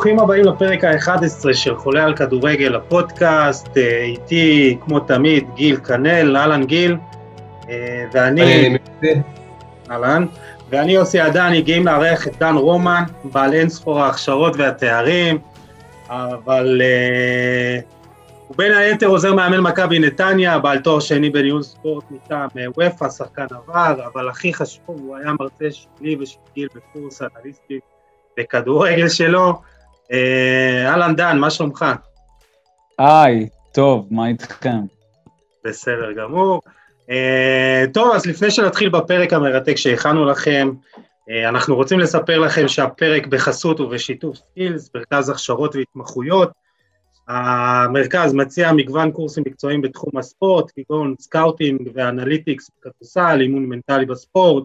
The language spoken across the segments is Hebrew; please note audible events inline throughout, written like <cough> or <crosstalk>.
ברוכים הבאים לפרק ה-11 של חולה על כדורגל, הפודקאסט, אה, איתי כמו תמיד גיל כנל, אהלן גיל, אה, ואני, אהלן, ואני יוסי עדני, גאים לארח את דן רומן, בעל אין ספור ההכשרות והתארים, אבל uh, הוא בין היתר עוזר מאמן מכבי נתניה, בעל תואר שני בניהול ספורט מטעם וופא, שחקן עבר, אבל הכי חשוב, הוא היה מרצה שלי ושל גיל בקורס אנליסטי בכדורגל שלו. אה, אהלן דן, מה שלומך? היי, טוב, מה איתכם? בסדר גמור. אה, טוב, אז לפני שנתחיל בפרק המרתק שהכנו לכם, אה, אנחנו רוצים לספר לכם שהפרק בחסות ובשיתוף סקילס, מרכז הכשרות והתמחויות. המרכז מציע מגוון קורסים מקצועיים בתחום הספורט, כגון סקאוטינג ו analytics בכדורסל, אימון מנטלי בספורט,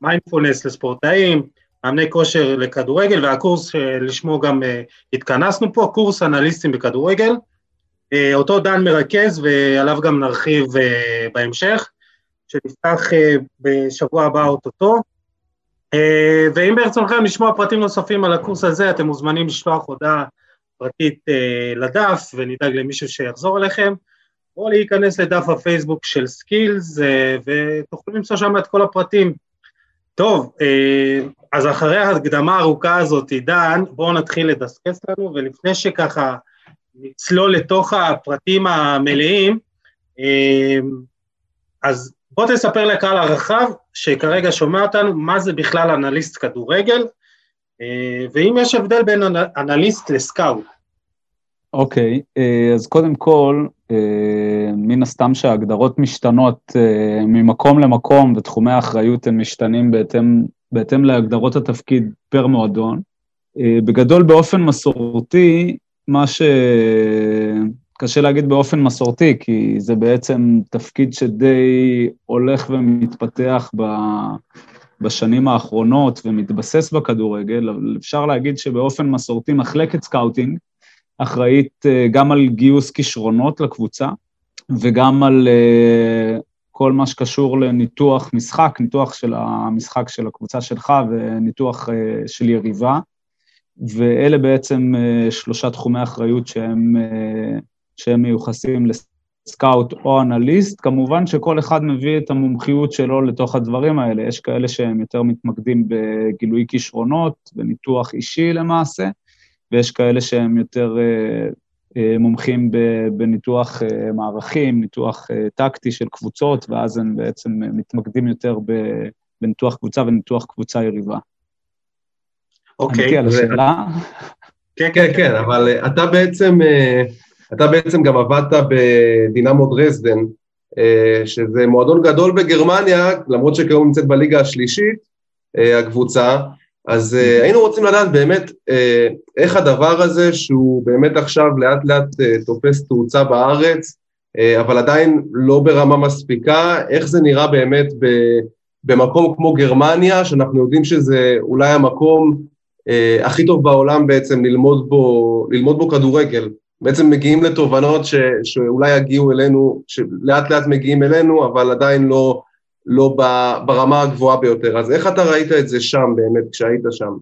מיינדפולנס לספורטאים, מאמני כושר לכדורגל, והקורס שלשמו גם אה, התכנסנו פה, קורס אנליסטים בכדורגל. אה, אותו דן מרכז ועליו גם נרחיב בהמשך, שנפתח בשבוע הבא אוטוטו. ואם ברצונכם לשמוע פרטים נוספים על הקורס הזה, אתם מוזמנים לשלוח הודעה פרטית לדף ונדאג למישהו שיחזור אליכם, או להיכנס לדף הפייסבוק של סקילס ותוכלו למצוא שם את כל הפרטים. טוב, אז אחרי ההקדמה הארוכה הזאת, דן, בואו נתחיל לדסקס לנו, ולפני שככה נצלול לתוך הפרטים המלאים, אז בוא תספר לקהל הרחב, שכרגע שומע אותנו, מה זה בכלל אנליסט כדורגל, ואם יש הבדל בין אנליסט לסקאוט. אוקיי, okay, אז קודם כל, מן הסתם שההגדרות משתנות ממקום למקום ותחומי האחריות הם משתנים בהתאם בהתאם להגדרות התפקיד פר מועדון. אה, בגדול, באופן מסורתי, מה שקשה להגיד באופן מסורתי, כי זה בעצם תפקיד שדי הולך ומתפתח ב... בשנים האחרונות ומתבסס בכדורגל, אבל אפשר להגיד שבאופן מסורתי מחלקת סקאוטינג אחראית אה, גם על גיוס כישרונות לקבוצה וגם על אה, כל מה שקשור לניתוח משחק, ניתוח של המשחק של הקבוצה שלך וניתוח אה, של יריבה, ואלה בעצם שלושה תחומי אחריות שהם, שהם מיוחסים לסקאוט או אנליסט. כמובן שכל אחד מביא את המומחיות שלו לתוך הדברים האלה, יש כאלה שהם יותר מתמקדים בגילוי כישרונות, בניתוח אישי למעשה, ויש כאלה שהם יותר אה, מומחים בניתוח אה, מערכים, ניתוח אה, טקטי של קבוצות, ואז הם בעצם מתמקדים יותר בניתוח קבוצה וניתוח קבוצה יריבה. אוקיי. עניתי על השאלה? כן, כן, כן, אבל אתה בעצם, אתה בעצם גם עבדת בדינמו דרזדן, שזה מועדון גדול בגרמניה, למרות שכיום נמצאת בליגה השלישית, הקבוצה, אז uh, היינו רוצים לדעת באמת uh, איך הדבר הזה, שהוא באמת עכשיו לאט לאט uh, תופס תאוצה בארץ, uh, אבל עדיין לא ברמה מספיקה, איך זה נראה באמת ב, במקום כמו גרמניה, שאנחנו יודעים שזה אולי המקום uh, הכי טוב בעולם בעצם ללמוד בו, ללמוד בו כדורגל. בעצם מגיעים לתובנות ש, שאולי יגיעו אלינו, שלאט לאט מגיעים אלינו, אבל עדיין לא, לא ברמה הגבוהה ביותר. אז איך אתה ראית את זה שם באמת, כשהיית שם?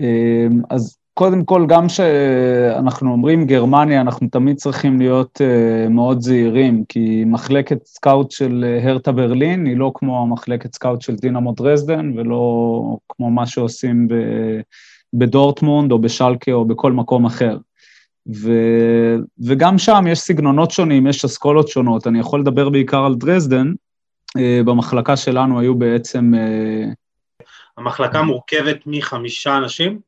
אמ, אז קודם כל, גם כשאנחנו אומרים גרמניה, אנחנו תמיד צריכים להיות אה, מאוד זהירים, כי מחלקת סקאוט של אה, הרטה ברלין היא לא כמו המחלקת סקאוט של דינמו דרזדן, ולא כמו מה שעושים בדורטמונד או בשלקה או בכל מקום אחר. ו, וגם שם יש סגנונות שונים, יש אסכולות שונות. אני יכול לדבר בעיקר על דרזדן, במחלקה שלנו היו בעצם... אה, המחלקה מורכבת מחמישה אנשים?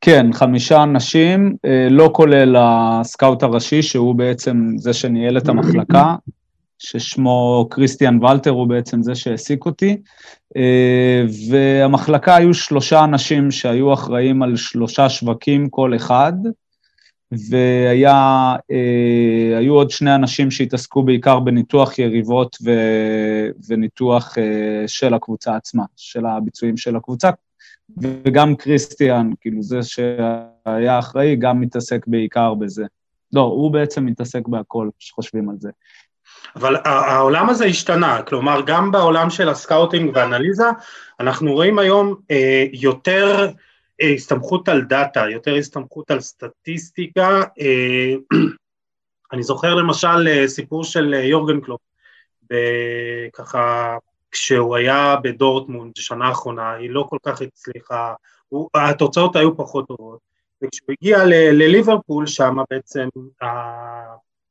כן, חמישה אנשים, אה, לא כולל הסקאוט הראשי, שהוא בעצם זה שניהל את המחלקה, ששמו כריסטיאן ולטר, הוא בעצם זה שהעסיק אותי. והמחלקה היו שלושה אנשים שהיו אחראים על שלושה שווקים כל אחד, והיו אה, עוד שני אנשים שהתעסקו בעיקר בניתוח יריבות ו, וניתוח אה, של הקבוצה עצמה, של הביצועים של הקבוצה, וגם קריסטיאן, כאילו זה שהיה אחראי, גם מתעסק בעיקר בזה. לא, הוא בעצם מתעסק בהכל כשחושבים על זה. אבל העולם הזה השתנה, כלומר גם בעולם של הסקאוטינג ואנליזה, אנחנו רואים היום אה, יותר הסתמכות על דאטה, יותר הסתמכות על סטטיסטיקה. <clears throat> אני זוכר למשל סיפור של יורגן קלופ, ככה כשהוא היה בדורטמונד שנה האחרונה, היא לא כל כך הצליחה, הוא, התוצאות היו פחות טובות, וכשהוא הגיע לליברפול שם בעצם,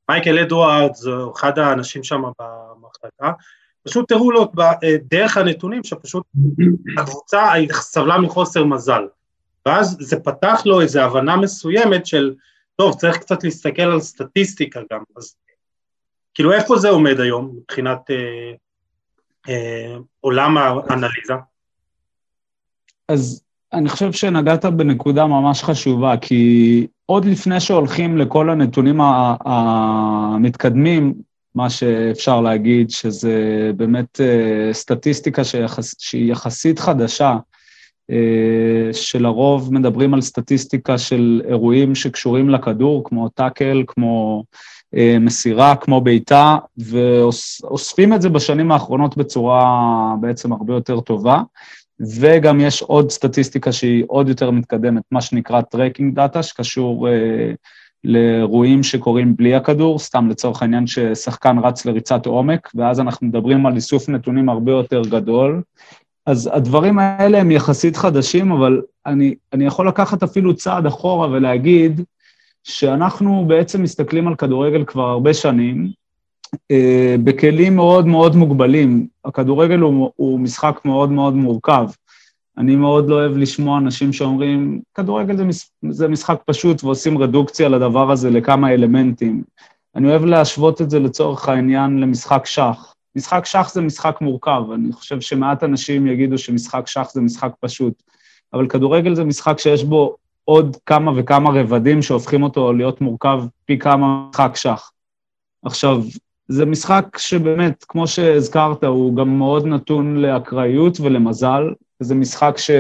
מייקל אדוארדס, אחד האנשים שם במחלקה, פשוט הראו לו דרך הנתונים שפשוט <clears throat> הקבוצה סבלה מחוסר מזל, ואז זה פתח לו איזו הבנה מסוימת של, טוב, צריך קצת להסתכל על סטטיסטיקה גם, אז כאילו איפה זה עומד היום מבחינת אה, אה, עולם האנליזה? אז אני חושב שנגעת בנקודה ממש חשובה, כי עוד לפני שהולכים לכל הנתונים המתקדמים, מה שאפשר להגיד שזה באמת אה, סטטיסטיקה שיחס, שהיא יחסית חדשה, שלרוב מדברים על סטטיסטיקה של אירועים שקשורים לכדור, כמו טאקל, כמו אה, מסירה, כמו בעיטה, ואוספים את זה בשנים האחרונות בצורה בעצם הרבה יותר טובה. וגם יש עוד סטטיסטיקה שהיא עוד יותר מתקדמת, מה שנקרא tracking data, שקשור אה, לאירועים שקורים בלי הכדור, סתם לצורך העניין ששחקן רץ לריצת עומק, ואז אנחנו מדברים על איסוף נתונים הרבה יותר גדול. אז הדברים האלה הם יחסית חדשים, אבל אני, אני יכול לקחת אפילו צעד אחורה ולהגיד שאנחנו בעצם מסתכלים על כדורגל כבר הרבה שנים, אה, בכלים מאוד מאוד מוגבלים. הכדורגל הוא, הוא משחק מאוד מאוד מורכב. אני מאוד לא אוהב לשמוע אנשים שאומרים, כדורגל זה, מש, זה משחק פשוט ועושים רדוקציה לדבר הזה לכמה אלמנטים. אני אוהב להשוות את זה לצורך העניין למשחק שח. משחק שח זה משחק מורכב, אני חושב שמעט אנשים יגידו שמשחק שח זה משחק פשוט, אבל כדורגל זה משחק שיש בו עוד כמה וכמה רבדים שהופכים אותו להיות מורכב פי כמה משחק שח. עכשיו, זה משחק שבאמת, כמו שהזכרת, הוא גם מאוד נתון לאקראיות ולמזל. זה משחק ש,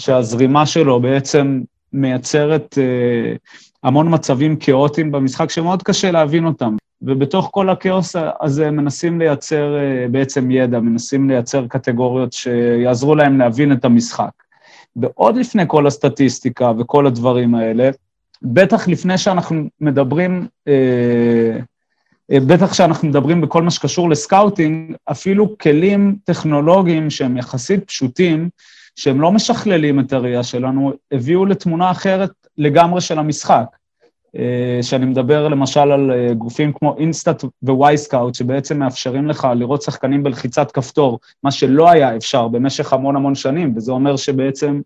שהזרימה שלו בעצם מייצרת אה, המון מצבים כאוטיים במשחק שמאוד קשה להבין אותם. ובתוך כל הכאוס הזה מנסים לייצר אה, בעצם ידע, מנסים לייצר קטגוריות שיעזרו להם להבין את המשחק. ועוד לפני כל הסטטיסטיקה וכל הדברים האלה, בטח לפני שאנחנו מדברים אה, אה, בטח כשאנחנו מדברים בכל מה שקשור לסקאוטינג, אפילו כלים טכנולוגיים שהם יחסית פשוטים, שהם לא משכללים את הראייה שלנו, הביאו לתמונה אחרת לגמרי של המשחק. אה, שאני מדבר למשל על אה, גופים כמו InStat ו Wyscout, שבעצם מאפשרים לך לראות שחקנים בלחיצת כפתור, מה שלא היה אפשר במשך המון המון שנים, וזה אומר שבעצם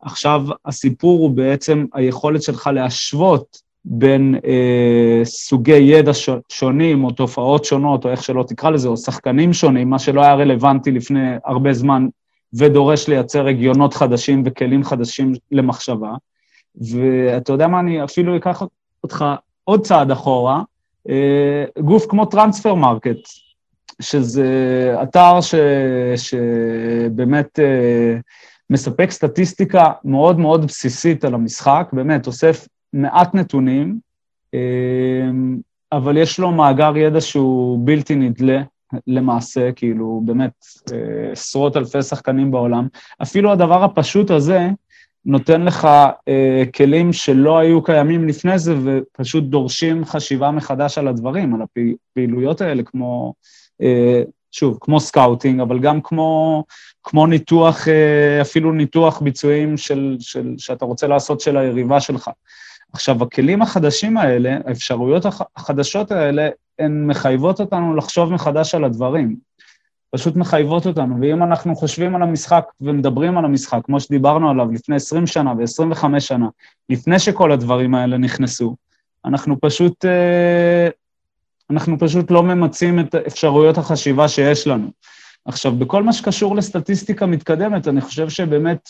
עכשיו הסיפור הוא בעצם היכולת שלך להשוות בין אה, סוגי ידע שונים, או תופעות שונות, או איך שלא תקרא לזה, או שחקנים שונים, מה שלא היה רלוונטי לפני הרבה זמן, ודורש לייצר הגיונות חדשים וכלים חדשים למחשבה. ואתה יודע מה, אני אפילו אקח אותך עוד צעד אחורה, אה, גוף כמו Transfermarkt, שזה אתר ש, שבאמת אה, מספק סטטיסטיקה מאוד מאוד בסיסית על המשחק, באמת אוסף מעט נתונים, אמ, אבל יש לו מאגר ידע שהוא בלתי נדלה למעשה, כאילו באמת אה, עשרות אלפי שחקנים בעולם. אפילו הדבר הפשוט הזה נותן לך אה, כלים שלא היו קיימים לפני זה ופשוט דורשים חשיבה מחדש על הדברים, על הפעילויות האלה, כמו, אה, שוב, כמו סקאוטינג, אבל גם כמו, כמו ניתוח, אפילו ניתוח ביצועים של, של, שאתה רוצה לעשות של היריבה שלך. עכשיו, הכלים החדשים האלה, האפשרויות החדשות האלה, הן מחייבות אותנו לחשוב מחדש על הדברים. פשוט מחייבות אותנו, ואם אנחנו חושבים על המשחק ומדברים על המשחק, כמו שדיברנו עליו לפני 20 שנה ו-25 שנה, לפני שכל הדברים האלה נכנסו, אנחנו פשוט, אה, אנחנו פשוט לא ממצים את אפשרויות החשיבה שיש לנו. עכשיו, בכל מה שקשור לסטטיסטיקה מתקדמת, אני חושב שבאמת,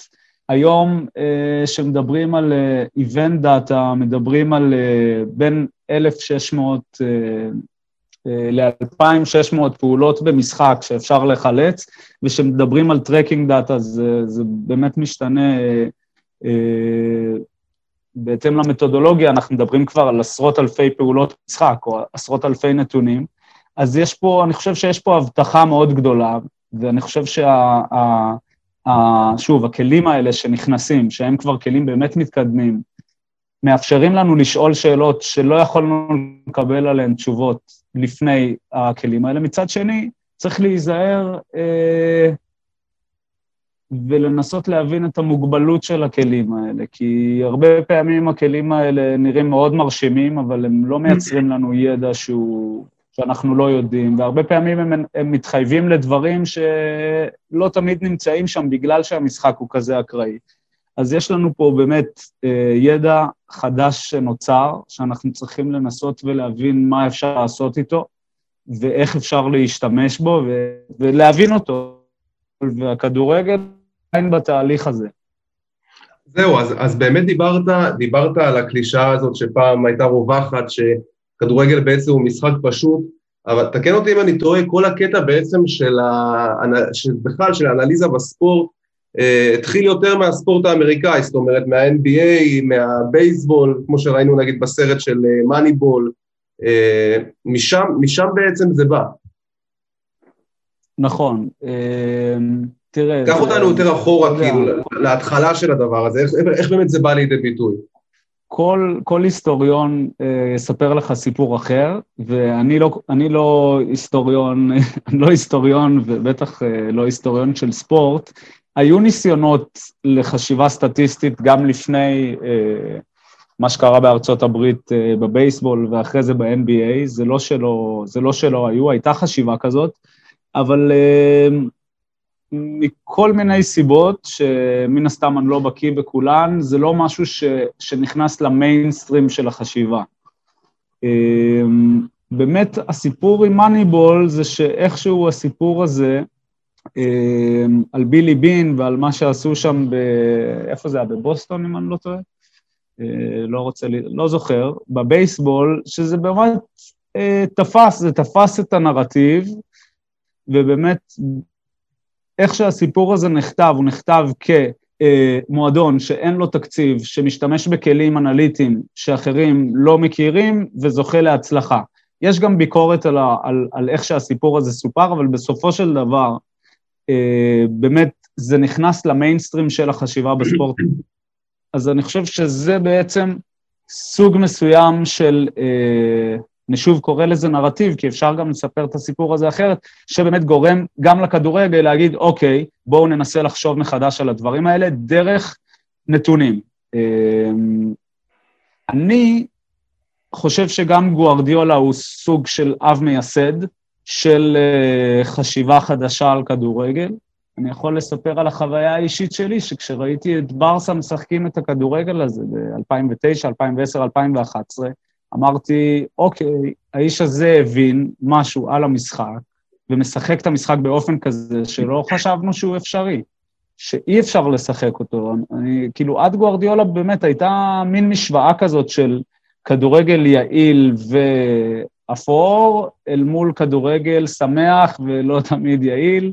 היום אה, על event אה, data, מדברים על בין 1,600 ל-2,600 פעולות במשחק שאפשר לחלץ, וכשמדברים על tracking data זה, זה באמת משתנה בהתאם למתודולוגיה, אנחנו מדברים כבר על עשרות אלפי פעולות משחק, או עשרות אלפי נתונים, אז יש פה, אני חושב שיש פה הבטחה מאוד גדולה, ואני חושב שה... שוב, הכלים האלה שנכנסים, שהם כבר כלים באמת מתקדמים, מאפשרים לנו לשאול שאלות שלא יכולנו לקבל עליהן תשובות לפני הכלים האלה. מצד שני, צריך להיזהר אה, ולנסות להבין את המוגבלות של הכלים האלה, כי הרבה פעמים הכלים האלה נראים מאוד מרשימים, אבל הם לא מייצרים לנו ידע שהוא, שאנחנו לא יודעים, והרבה פעמים הם, הם מתחייבים לדברים שלא תמיד נמצאים שם בגלל שהמשחק הוא כזה אקראי. אז יש לנו פה באמת אה, ידע חדש שנוצר, שאנחנו צריכים לנסות ולהבין מה אפשר לעשות איתו, ואיך אפשר להשתמש בו, ו- ולהבין אותו. והכדורגל עדיין בתהליך הזה. זהו, אז, אז באמת דיברת, דיברת על הקלישאה הזאת שפעם הייתה רווחת, שכדורגל בעצם הוא משחק פשוט, אבל תקן אותי אם אני טועה, כל הקטע בעצם של, ה... של בכלל, של האנליזה בספורט, התחיל יותר מהספורט האמריקאי, זאת אומרת מה-NBA, מהבייסבול, כמו שראינו נגיד בסרט של מאניבול, אה, אה, משם, משם בעצם זה בא. נכון. תראה... קח אותנו יותר אחורה, כאילו, להתחלה של הדבר הזה, איך, איך באמת זה בא לידי ביטוי? כל, כל היסטוריון אה, יספר לך סיפור אחר, ואני לא, לא היסטוריון, <laughs> לא היסטוריון ובטח אה, לא היסטוריון של ספורט. היו ניסיונות לחשיבה סטטיסטית גם לפני אה, מה שקרה בארצות הברית אה, בבייסבול ואחרי זה ב-NBA, זה לא זה לא שלא היו, הייתה חשיבה כזאת, אבל אה, מכל מיני סיבות, שמן הסתם אני לא בקיא בכולן, זה לא משהו ש, שנכנס למיינסטרים של החשיבה. אמ, באמת, הסיפור עם מאניבול זה שאיכשהו הסיפור הזה, על בילי בין ועל מה שעשו שם ב... איפה זה היה? בבוסטון, אם אני לא טועה? אה, לא רוצה, לא זוכר, בבייסבול, שזה באמת אה, תפס, זה תפס את הנרטיב, ובאמת איך שהסיפור הזה נכתב, הוא נכתב כמועדון שאין לו תקציב, שמשתמש בכלים אנליטיים שאחרים לא מכירים וזוכה להצלחה. יש גם ביקורת על, ה, על, על איך שהסיפור הזה סופר, אבל בסופו של דבר, באמת, זה נכנס למיינסטרים של החשיבה בספורט. אז אני חושב שזה בעצם סוג מסוים של אה, אני שוב קורא לזה נרטיב, כי אפשר גם לספר את הסיפור הזה אחרת, שבאמת גורם גם לכדורגל להגיד, אוקיי, בואו ננסה לחשוב מחדש על הדברים האלה דרך נתונים. אמ, אני חושב שגם גוארדיולה הוא סוג של אב מייסד של אה, חשיבה חדשה על כדורגל. אני יכול לספר על החוויה האישית שלי, שכשראיתי את ברסה משחקים את הכדורגל הזה ב-2009, 2010, 2011, אמרתי, אוקיי, האיש הזה הבין משהו על המשחק, ומשחק את המשחק באופן כזה שלא חשבנו שהוא אפשרי, שאי אפשר לשחק אותו. אני, כאילו, עד גוארדיולה באמת הייתה מין משוואה כזאת של כדורגל יעיל ואפור, אל מול כדורגל שמח ולא <laughs> תמיד יעיל.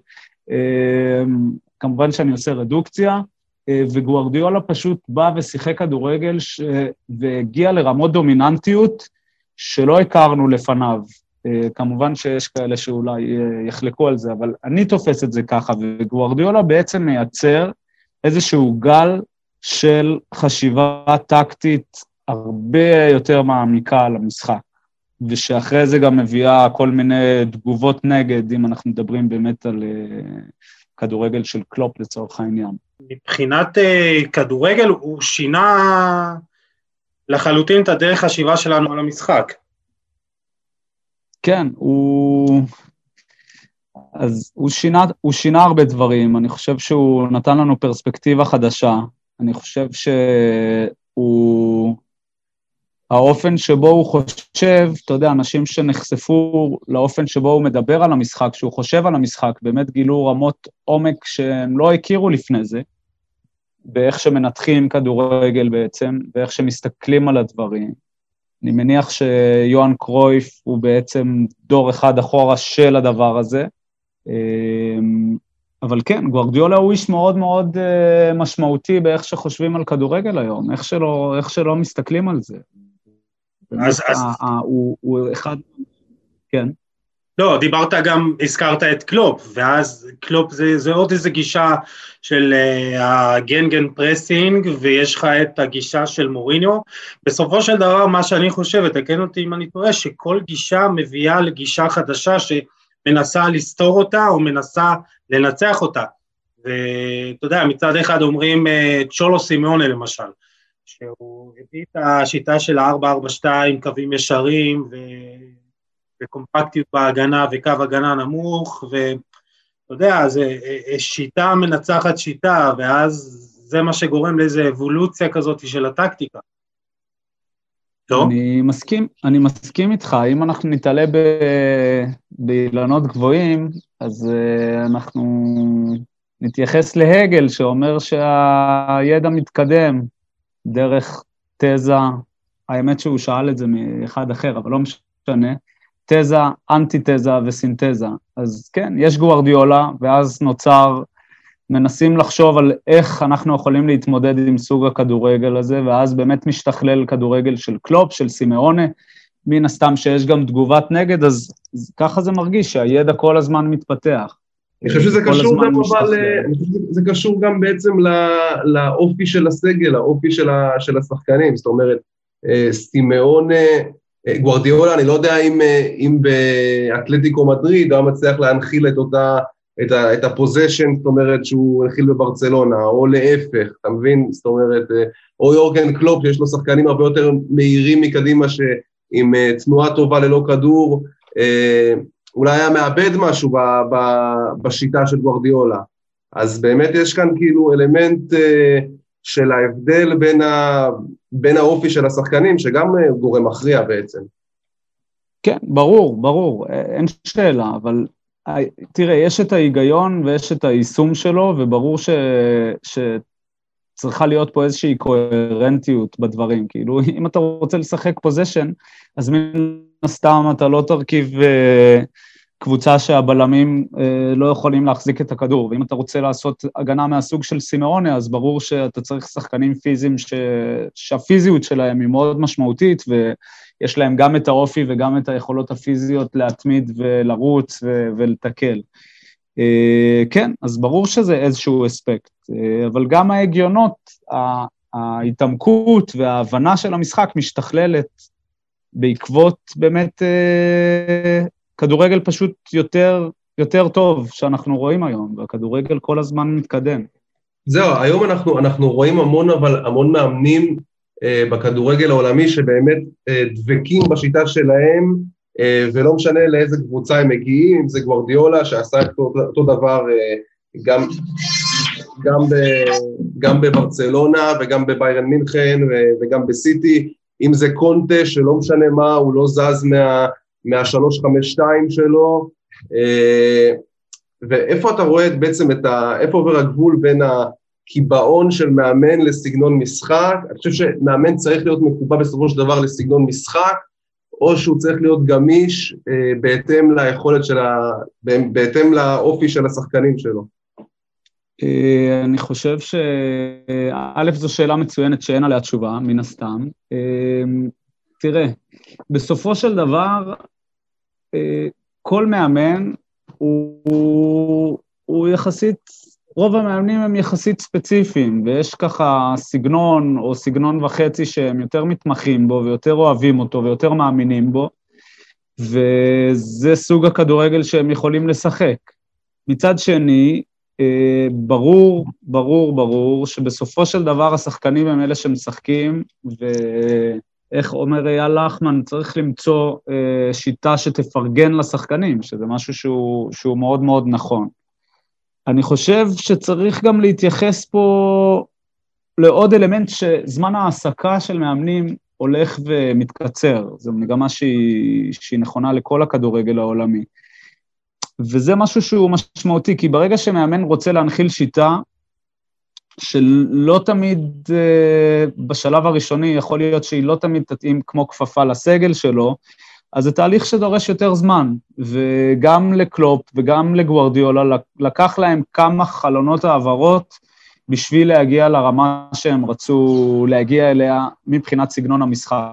אמ, כמובן שאני עושה רדוקציה. אה, וגוארדיולה פשוט בא ושיחק כדורגל ש... והגיע לרמות דומיננטיות שלא הכרנו לפניו. אה, כמובן שיש כאלה שאולי אה, יחלקו על זה, אבל אני תופס את זה ככה, וגוארדיולה בעצם מייצר איזשהו גל של חשיבה טקטית הרבה יותר מעמיקה על המשחק, ושאחרי זה גם מביאה כל מיני תגובות נגד, אם אנחנו מדברים באמת על כדורגל של קלופ לצורך העניין. מבחינת uh, כדורגל הוא שינה לחלוטין את הדרך חשיבה שלנו על המשחק. כן, הוא... אז הוא שינה, הוא שינה הרבה דברים, אני חושב שהוא נתן לנו פרספקטיבה חדשה, אני חושב שהוא... האופן שבו הוא חושב, אתה יודע, אנשים שנחשפו לאופן שבו הוא מדבר על המשחק, שהוא חושב על המשחק, באמת גילו רמות עומק שהם לא הכירו לפני זה, באיך שמנתחים כדורגל בעצם, ואיך שמסתכלים על הדברים. אני מניח שיוהאן קרויף הוא בעצם דור אחד אחורה של הדבר הזה. אמ, אבל כן, גוארדיולה הוא איש מאוד מאוד אה, משמעותי באיך שחושבים על כדורגל היום, איך שלא, איך שלא מסתכלים על זה. אז, אז... הוא, הוא אחד... כן. לא, דיברת גם, הזכרת את קלופ, ואז קלופ זה, זה עוד איזה גישה של ה gegen אה, pressing, ויש לך את הגישה של מוריניו. בסופו של דבר, מה שאני חושב, ותקן אותי אם אני טועה, שכל גישה מביאה לגישה חדשה שמנסה לסתור אותה, או מנסה לנצח אותה. ואתה יודע, מצד אחד אומרים uh, צ'ולו סימאונה למשל, שהוא הביא את השיטה של ה-442, קווים ישרים, ו... וקומפקטיות בהגנה וקו הגנה נמוך, ואתה יודע, זה אה, אה, שיטה מנצחת שיטה, ואז זה מה שגורם לאיזו אבולוציה כזאת של הטקטיקה. לא? אני מסכים, אני מסכים איתך, אם אנחנו נתעלה ב, באילנות גבוהים, אז uh, אנחנו נתייחס להגל שאומר שהידע מתקדם דרך תזה, האמת שהוא שאל את זה מאחד אחר, אבל לא משנה, תזה, אנטי-תזה וסינתזה. אז כן, יש גוורדיולה, ואז נוצר, מנסים לחשוב על איך אנחנו יכולים להתמודד עם סוג הכדורגל הזה, ואז באמת משתכלל כדורגל של קלופ, של סימאונה, מן הסתם שיש גם תגובת נגד, אז, אז ככה זה מרגיש, שהידע כל הזמן מתפתח. אני חושב שזה קשור גם, אבל, שזה קשור גם בעצם לאופי של הסגל, לאופי של, של השחקנים, זאת אומרת, אה, סימאונה אה, גוורדיאולה, אני לא יודע אם, אה, אם באתלטיקו מדריד הוא היה מצליח להנחיל את אותה, את, ה, את הפוזיישן, זאת אומרת שהוא הנחיל בברצלונה, או להפך, אתה מבין? זאת אומרת, אה, או יורגן קלופ, שיש לו שחקנים הרבה יותר מהירים מקדימה, שעם תנועה טובה ללא כדור, אולי היה מאבד משהו ב, ב, בשיטה של גוורדיאולה. אז באמת יש כאן כאילו אלמנט של ההבדל בין, ה, בין האופי של השחקנים, שגם אה, גורם מכריע בעצם. כן, ברור, ברור, אה, אין שאלה, אבל אה, תראה, יש את ההיגיון ויש את היישום שלו, וברור ש... שצריכה להיות פה איזושהי קוהרנטיות בדברים. כאילו, אם אתה רוצה לשחק פוזיישן, אז מן הסתם אתה לא תרכיב קבוצה שהבלמים אה, לא יכולים להחזיק את הכדור, ואם אתה רוצה לעשות הגנה מהסוג של סימאונה, אז ברור שאתה צריך שחקנים פיזיים ש... שהפיזיות שלהם היא מאוד משמעותית, ויש להם גם את האופי וגם את היכולות הפיזיות להתמיד ולרוץ ו... ולתקל. אה, כן, אז ברור שזה איזשהו אספקט, אה, אבל גם ההגיונות, ההתעמקות וההבנה של המשחק משתכללת בעקבות באמת אה, כדורגל פשוט יותר, יותר טוב שאנחנו רואים היום, והכדורגל כל הזמן מתקדם. זהו, היום אנחנו, אנחנו רואים המון, אבל המון מאמנים אה, בכדורגל העולמי שבאמת אה, דבקים בשיטה שלהם, ולא משנה לאיזה קבוצה הם מגיעים, אם זה גוורדיולה שעשה אותו, אותו דבר אה, גם, גם, ב, גם בברצלונה וגם בביירן מינכן וגם בסיטי, אם זה קונטה שלא משנה מה, הוא לא זז מה... מה-352 שלו, אה, ואיפה אתה רואה בעצם את ה... איפה עובר הגבול בין הקיבעון של מאמן לסגנון משחק? אני חושב שמאמן צריך להיות מקובע בסופו של דבר לסגנון משחק, או שהוא צריך להיות גמיש אה, בהתאם ליכולת של ה... בהתאם לאופי של השחקנים שלו. אה, אני חושב שא', זו שאלה מצוינת שאין עליה תשובה, מן הסתם. תראה, בסופו של דבר, אה, כל מאמן הוא, הוא יחסית, רוב המאמנים הם יחסית ספציפיים, ויש ככה סגנון או סגנון וחצי שהם יותר מתמחים בו ויותר אוהבים אותו ויותר מאמינים בו, וזה סוג הכדורגל שהם יכולים לשחק. מצד שני, אה, ברור, ברור, ברור, שבסופו של דבר השחקנים הם אלה שמשחקים, ו... איך אומר אייל לחמן, צריך למצוא אה, שיטה שתפרגן לשחקנים, שזה משהו שהוא, שהוא מאוד מאוד נכון. אני חושב שצריך גם להתייחס פה לעוד אלמנט שזמן ההעסקה של מאמנים הולך ומתקצר, זו מגמה שהיא, שהיא נכונה לכל הכדורגל העולמי. וזה משהו שהוא משמעותי, כי ברגע שמאמן רוצה להנחיל שיטה, שלא תמיד uh, בשלב הראשוני, יכול להיות שהיא לא תמיד תתאים כמו כפפה לסגל שלו, אז זה תהליך שדורש יותר זמן, וגם לקלופ וגם לגוורדיולה לקח להם כמה חלונות העברות בשביל להגיע לרמה שהם רצו להגיע אליה מבחינת סגנון המשחק.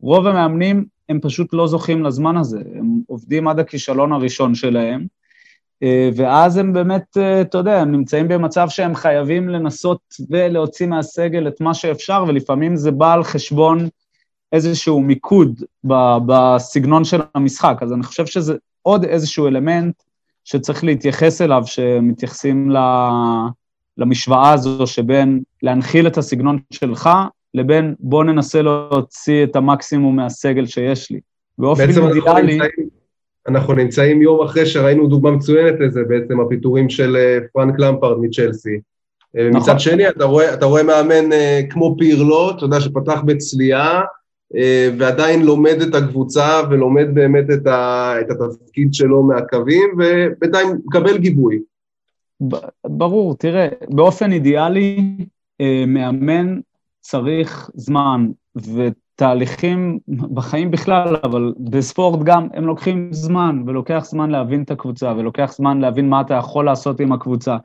רוב המאמנים הם פשוט לא זוכים לזמן הזה, הם עובדים עד הכישלון הראשון שלהם, אה, ואז הם באמת, אה, אתה יודע, הם נמצאים במצב שהם חייבים לנסות ולהוציא מהסגל את מה שאפשר, ולפעמים זה בא על חשבון איזשהו מיקוד בסגנון של המשחק. אז אני חושב שזה עוד איזשהו אלמנט שצריך להתייחס אליו, שמתייחסים למשוואה הזו שבין להנחיל את הסגנון שלך, לבין בוא ננסה להוציא את המקסימום מהסגל שיש לי. באופן אידיאלי... אנחנו נמצאים יום אחרי שראינו דוגמה מצוינת לזה, בעצם הפיטורים של אה, פרנק למפרד מצ'לסי. אה, נכון. מצד שני, אתה רואה, אתה רואה מאמן אה, כמו פירלו, אתה יודע, שפתח בצליעה, ועדיין לומד את הקבוצה ולומד באמת את, ה, את התפקיד שלו מהקווים, ובינתיים מקבל גיבוי. ברור, תראה, באופן אידיאלי, מאמן צריך זמן, ו... תהליכים בחיים בכלל, אבל בספורט גם, הם לוקחים זמן, ולוקח זמן להבין את הקבוצה, ולוקח זמן להבין מה אתה יכול לעשות עם הקבוצה,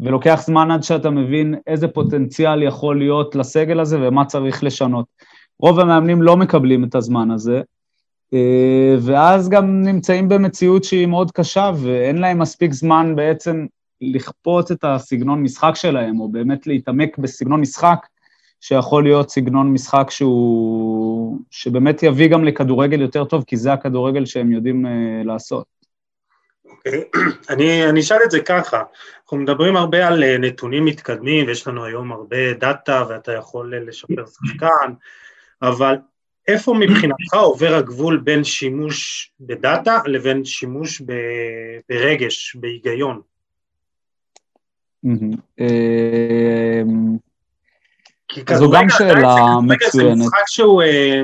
ולוקח זמן עד שאתה מבין איזה פוטנציאל יכול להיות לסגל הזה ומה צריך לשנות. רוב המאמנים לא מקבלים את הזמן הזה, אה, ואז גם נמצאים במציאות שהיא מאוד קשה, ואין להם מספיק זמן בעצם לכפות את הסגנון משחק שלהם, או באמת להתעמק בסגנון משחק שיכול להיות סגנון משחק שהוא... שבאמת יביא גם לכדורגל יותר טוב, כי זה הכדורגל שהם יודעים uh, לעשות. אוקיי. <clears throat> אני, אשאל את זה ככה, אנחנו מדברים הרבה על uh, נתונים מתקדמים, ויש לנו היום הרבה דאטה ואתה יכול לשפר שחקן, אבל איפה מבחינתך עובר הגבול בין שימוש בדאטה לבין שימוש ברגש, בהיגיון? Mm-hmm. זו גם שאלה מצוינת. זה משחק שהוא אה,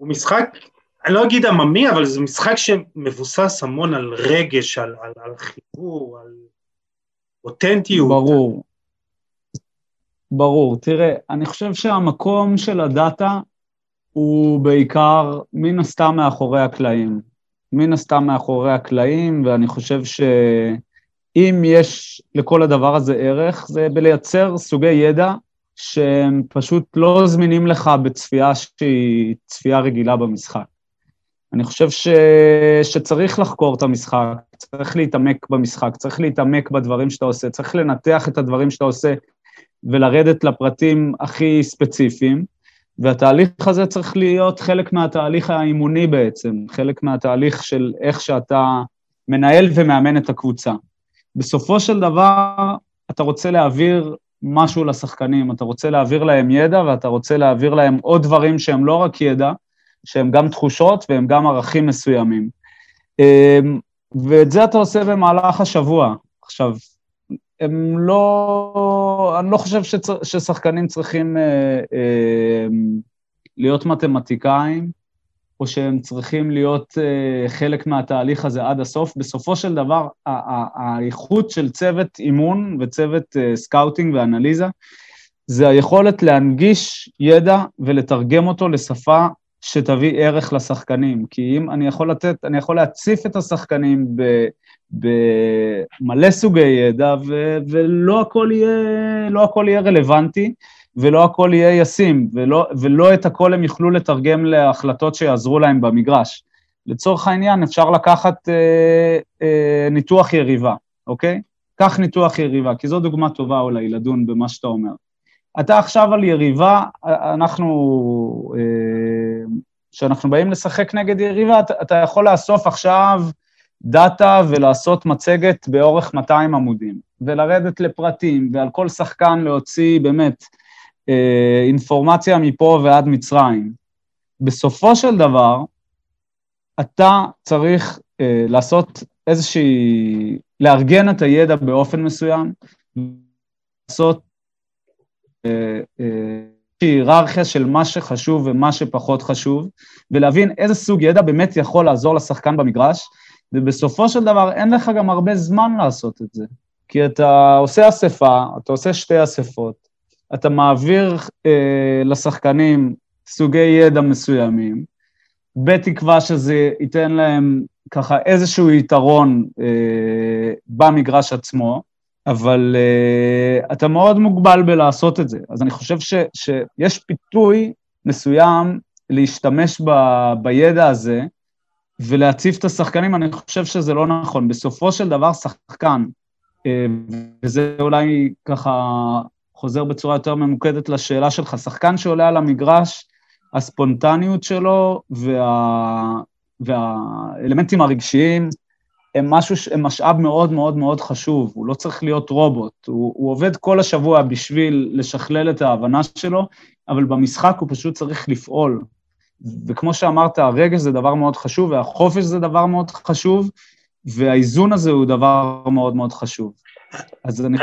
משחק, אני לא אגיד עממי, אבל זה משחק שמבוסס המון על רגש, על חיבור, על אותנטיות. ברור. ברור. תראה, אני חושב שהמקום של הדאטה הוא בעיקר מן הסתם מאחורי הקלעים. מן הסתם מאחורי הקלעים, ואני חושב שאם יש לכל הדבר הזה ערך, זה בלייצר סוגי ידע שהם פשוט לא זמינים לך בצפייה שהיא צפייה רגילה במשחק. אני חושב ש... שצריך לחקור את המשחק, צריך להתעמק במשחק, צריך להתעמק בדברים שאתה עושה, צריך לנתח את הדברים שאתה עושה ולרדת לפרטים הכי ספציפיים, והתהליך הזה צריך להיות חלק מהתהליך האימוני בעצם, חלק מהתהליך של איך שאתה מנהל ומאמן את הקבוצה. בסופו של דבר, אתה רוצה להעביר משהו לשחקנים, אתה רוצה להעביר להם ידע ואתה רוצה להעביר להם עוד דברים שהם לא רק ידע, שהם גם תחושות והם גם ערכים מסוימים. אמ, ואת זה אתה עושה במהלך השבוע. עכשיו, הם לא... אני לא חושב שצר, ששחקנים צריכים אה, אה, להיות מתמטיקאים, או שהם צריכים להיות אה, חלק מהתהליך הזה עד הסוף. בסופו של דבר, האיכות של צוות אימון וצוות אה, סקאוטינג ואנליזה, זה היכולת להנגיש ידע ולתרגם אותו לשפה שתביא ערך לשחקנים. כי אם אני יכול לתת, אני יכול להציף את השחקנים במלא סוגי ידע, ו, ולא הכל יהיה, לא הכל יהיה רלוונטי, ולא הכל יהיה ישים, ולא, ולא את הכל הם יוכלו לתרגם להחלטות שיעזרו להם במגרש. לצורך העניין, אפשר לקחת אה, אה, ניתוח יריבה, אוקיי? קח ניתוח יריבה, כי זו דוגמה טובה אולי לדון במה שאתה אומר. אתה עכשיו על יריבה, אנחנו, כשאנחנו באים לשחק נגד יריבה, אתה, אתה יכול לאסוף עכשיו דאטה ולעשות מצגת באורך 200 עמודים, ולרדת לפרטים, ועל כל שחקן להוציא באמת אה, אינפורמציה מפה ועד מצרים. בסופו של דבר, אתה צריך אה, לעשות איזושהי, לארגן את הידע באופן מסוים, לעשות אה, אה, היררכיה של מה שחשוב ומה שפחות חשוב, ולהבין איזה סוג ידע באמת יכול לעזור לשחקן במגרש, ובסופו של דבר אין לך גם הרבה זמן לעשות את זה. כי אתה עושה אספה, אתה עושה שתי אספות, אתה מעביר אה, לשחקנים סוגי ידע מסוימים, בתקווה שזה ייתן להם ככה איזשהו יתרון אה, במגרש עצמו, אבל אה, אתה מאוד מוגבל בלעשות את זה. אז אני חושב ש, שיש פיתוי מסוים להשתמש ב, בידע הזה ולהציף את השחקנים, אני חושב שזה לא נכון. בסופו של דבר, שחקן, אה, וזה אולי ככה חוזר בצורה יותר ממוקדת לשאלה שלך, שחקן שעולה על המגרש, הספונטניות שלו וה, והאלמנטים הרגשיים הם משהו, הם משאב מאוד מאוד מאוד חשוב, הוא לא צריך להיות רובוט, הוא, הוא עובד כל השבוע בשביל לשכלל את ההבנה שלו, אבל במשחק הוא פשוט צריך לפעול. וכמו שאמרת, הרגש זה דבר מאוד חשוב, והחופש זה דבר מאוד חשוב, והאיזון הזה הוא דבר מאוד מאוד חשוב. אז אני,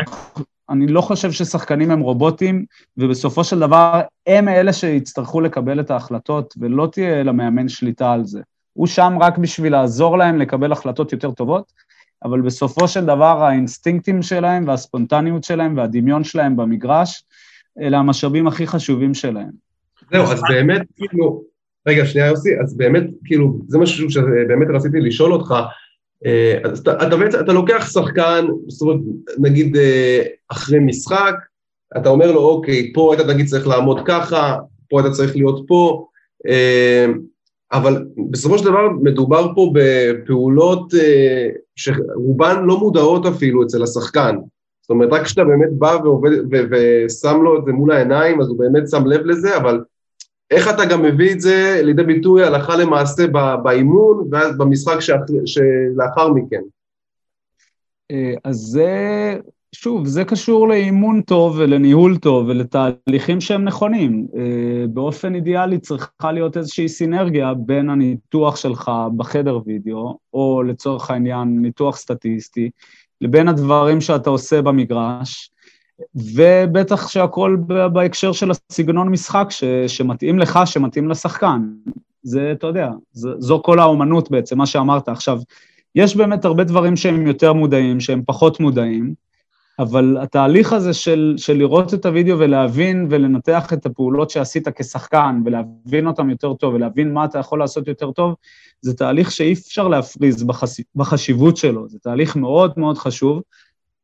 אני לא חושב ששחקנים הם רובוטים, ובסופו של דבר הם אלה שיצטרכו לקבל את ההחלטות, ולא תהיה למאמן שליטה על זה. הוא שם רק בשביל לעזור להם לקבל החלטות יותר טובות, אבל בסופו של דבר האינסטינקטים שלהם והספונטניות שלהם והדמיון שלהם במגרש, אלה המשאבים הכי חשובים שלהם. זהו, אז באמת, כאילו, רגע, שנייה יוסי, אז באמת, כאילו, זה משהו שבאמת רציתי לשאול אותך, אה, אז אתה, אתה בעצם, אתה לוקח שחקן, זאת אומרת, נגיד אה, אחרי משחק, אתה אומר לו, אוקיי, פה היית נגיד צריך לעמוד ככה, פה היית צריך להיות פה, אה, אבל בסופו של דבר מדובר פה בפעולות שרובן לא מודעות אפילו אצל השחקן. זאת אומרת, רק כשאתה באמת בא ועובד, ושם לו את זה מול העיניים, אז הוא באמת שם לב לזה, אבל איך אתה גם מביא את זה לידי ביטוי הלכה למעשה באימון ואז במשחק שלאחר מכן? אה, אז זה, שוב, זה קשור לאימון טוב ולניהול טוב ולתהליכים שהם נכונים. אה, באופן אידיאלי צריכה להיות איזושהי סינרגיה בין הניתוח שלך בחדר וידאו, או לצורך העניין ניתוח סטטיסטי, לבין הדברים שאתה עושה במגרש, ובטח שהכל בהקשר של הסגנון משחק ש, שמתאים לך, שמתאים לשחקן. זה, אתה יודע, זו, זו כל האומנות בעצם, מה שאמרת. עכשיו, יש באמת הרבה דברים שהם יותר מודעים, שהם פחות מודעים, אבל התהליך הזה של, של לראות את הוידאו ולהבין ולנתח את הפעולות שעשית כשחקן, ולהבין אותם יותר טוב, ולהבין מה אתה יכול לעשות יותר טוב, זה תהליך שאי אפשר להפריז בחש, בחשיבות שלו, זה תהליך מאוד מאוד חשוב,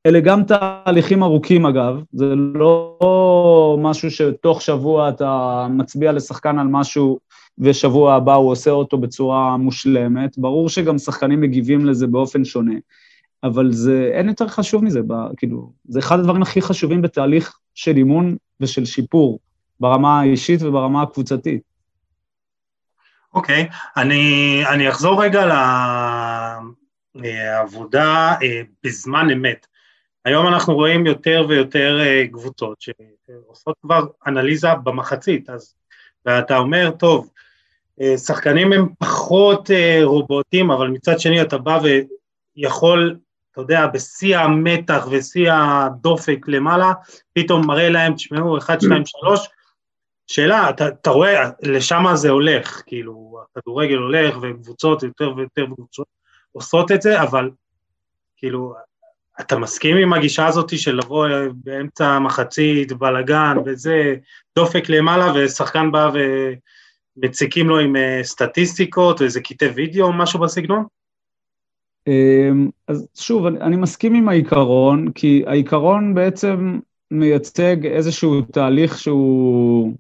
אלה גם תהליכים ארוכים אגב, זה לא משהו שתוך שבוע אתה מצביע לשחקן על משהו ושבוע הבא הוא עושה אותו בצורה מושלמת, ברור שגם שחקנים מגיבים לזה באופן שונה, אבל זה, אין יותר חשוב מזה, ב, כאילו, זה אחד הדברים הכי חשובים בתהליך של אימון ושל שיפור, ברמה האישית וברמה הקבוצתית. אוקיי, okay, אני, אני אחזור רגע לעבודה אה, בזמן אמת. היום אנחנו רואים יותר ויותר אה, קבוצות שעושות כבר אנליזה במחצית, אז, ואתה אומר, טוב, אה, שחקנים הם פחות אה, רובוטים, אבל מצד שני אתה בא ויכול, אתה יודע, בשיא המתח ושיא הדופק למעלה, פתאום מראה להם, תשמעו, 1, 2, 3, שאלה, אתה, אתה רואה, לשם זה הולך, כאילו, הכדורגל הולך וקבוצות, יותר ויותר קבוצות עושות את זה, אבל כאילו, אתה מסכים עם הגישה הזאת של לבוא באמצע המחצית, בלאגן וזה, דופק למעלה ושחקן בא ומציקים לו עם אה, סטטיסטיקות ואיזה קטעי וידאו או משהו בסגנון? אמ, אז שוב, אני, אני מסכים עם העיקרון, כי העיקרון בעצם מייצג איזשהו תהליך שהוא,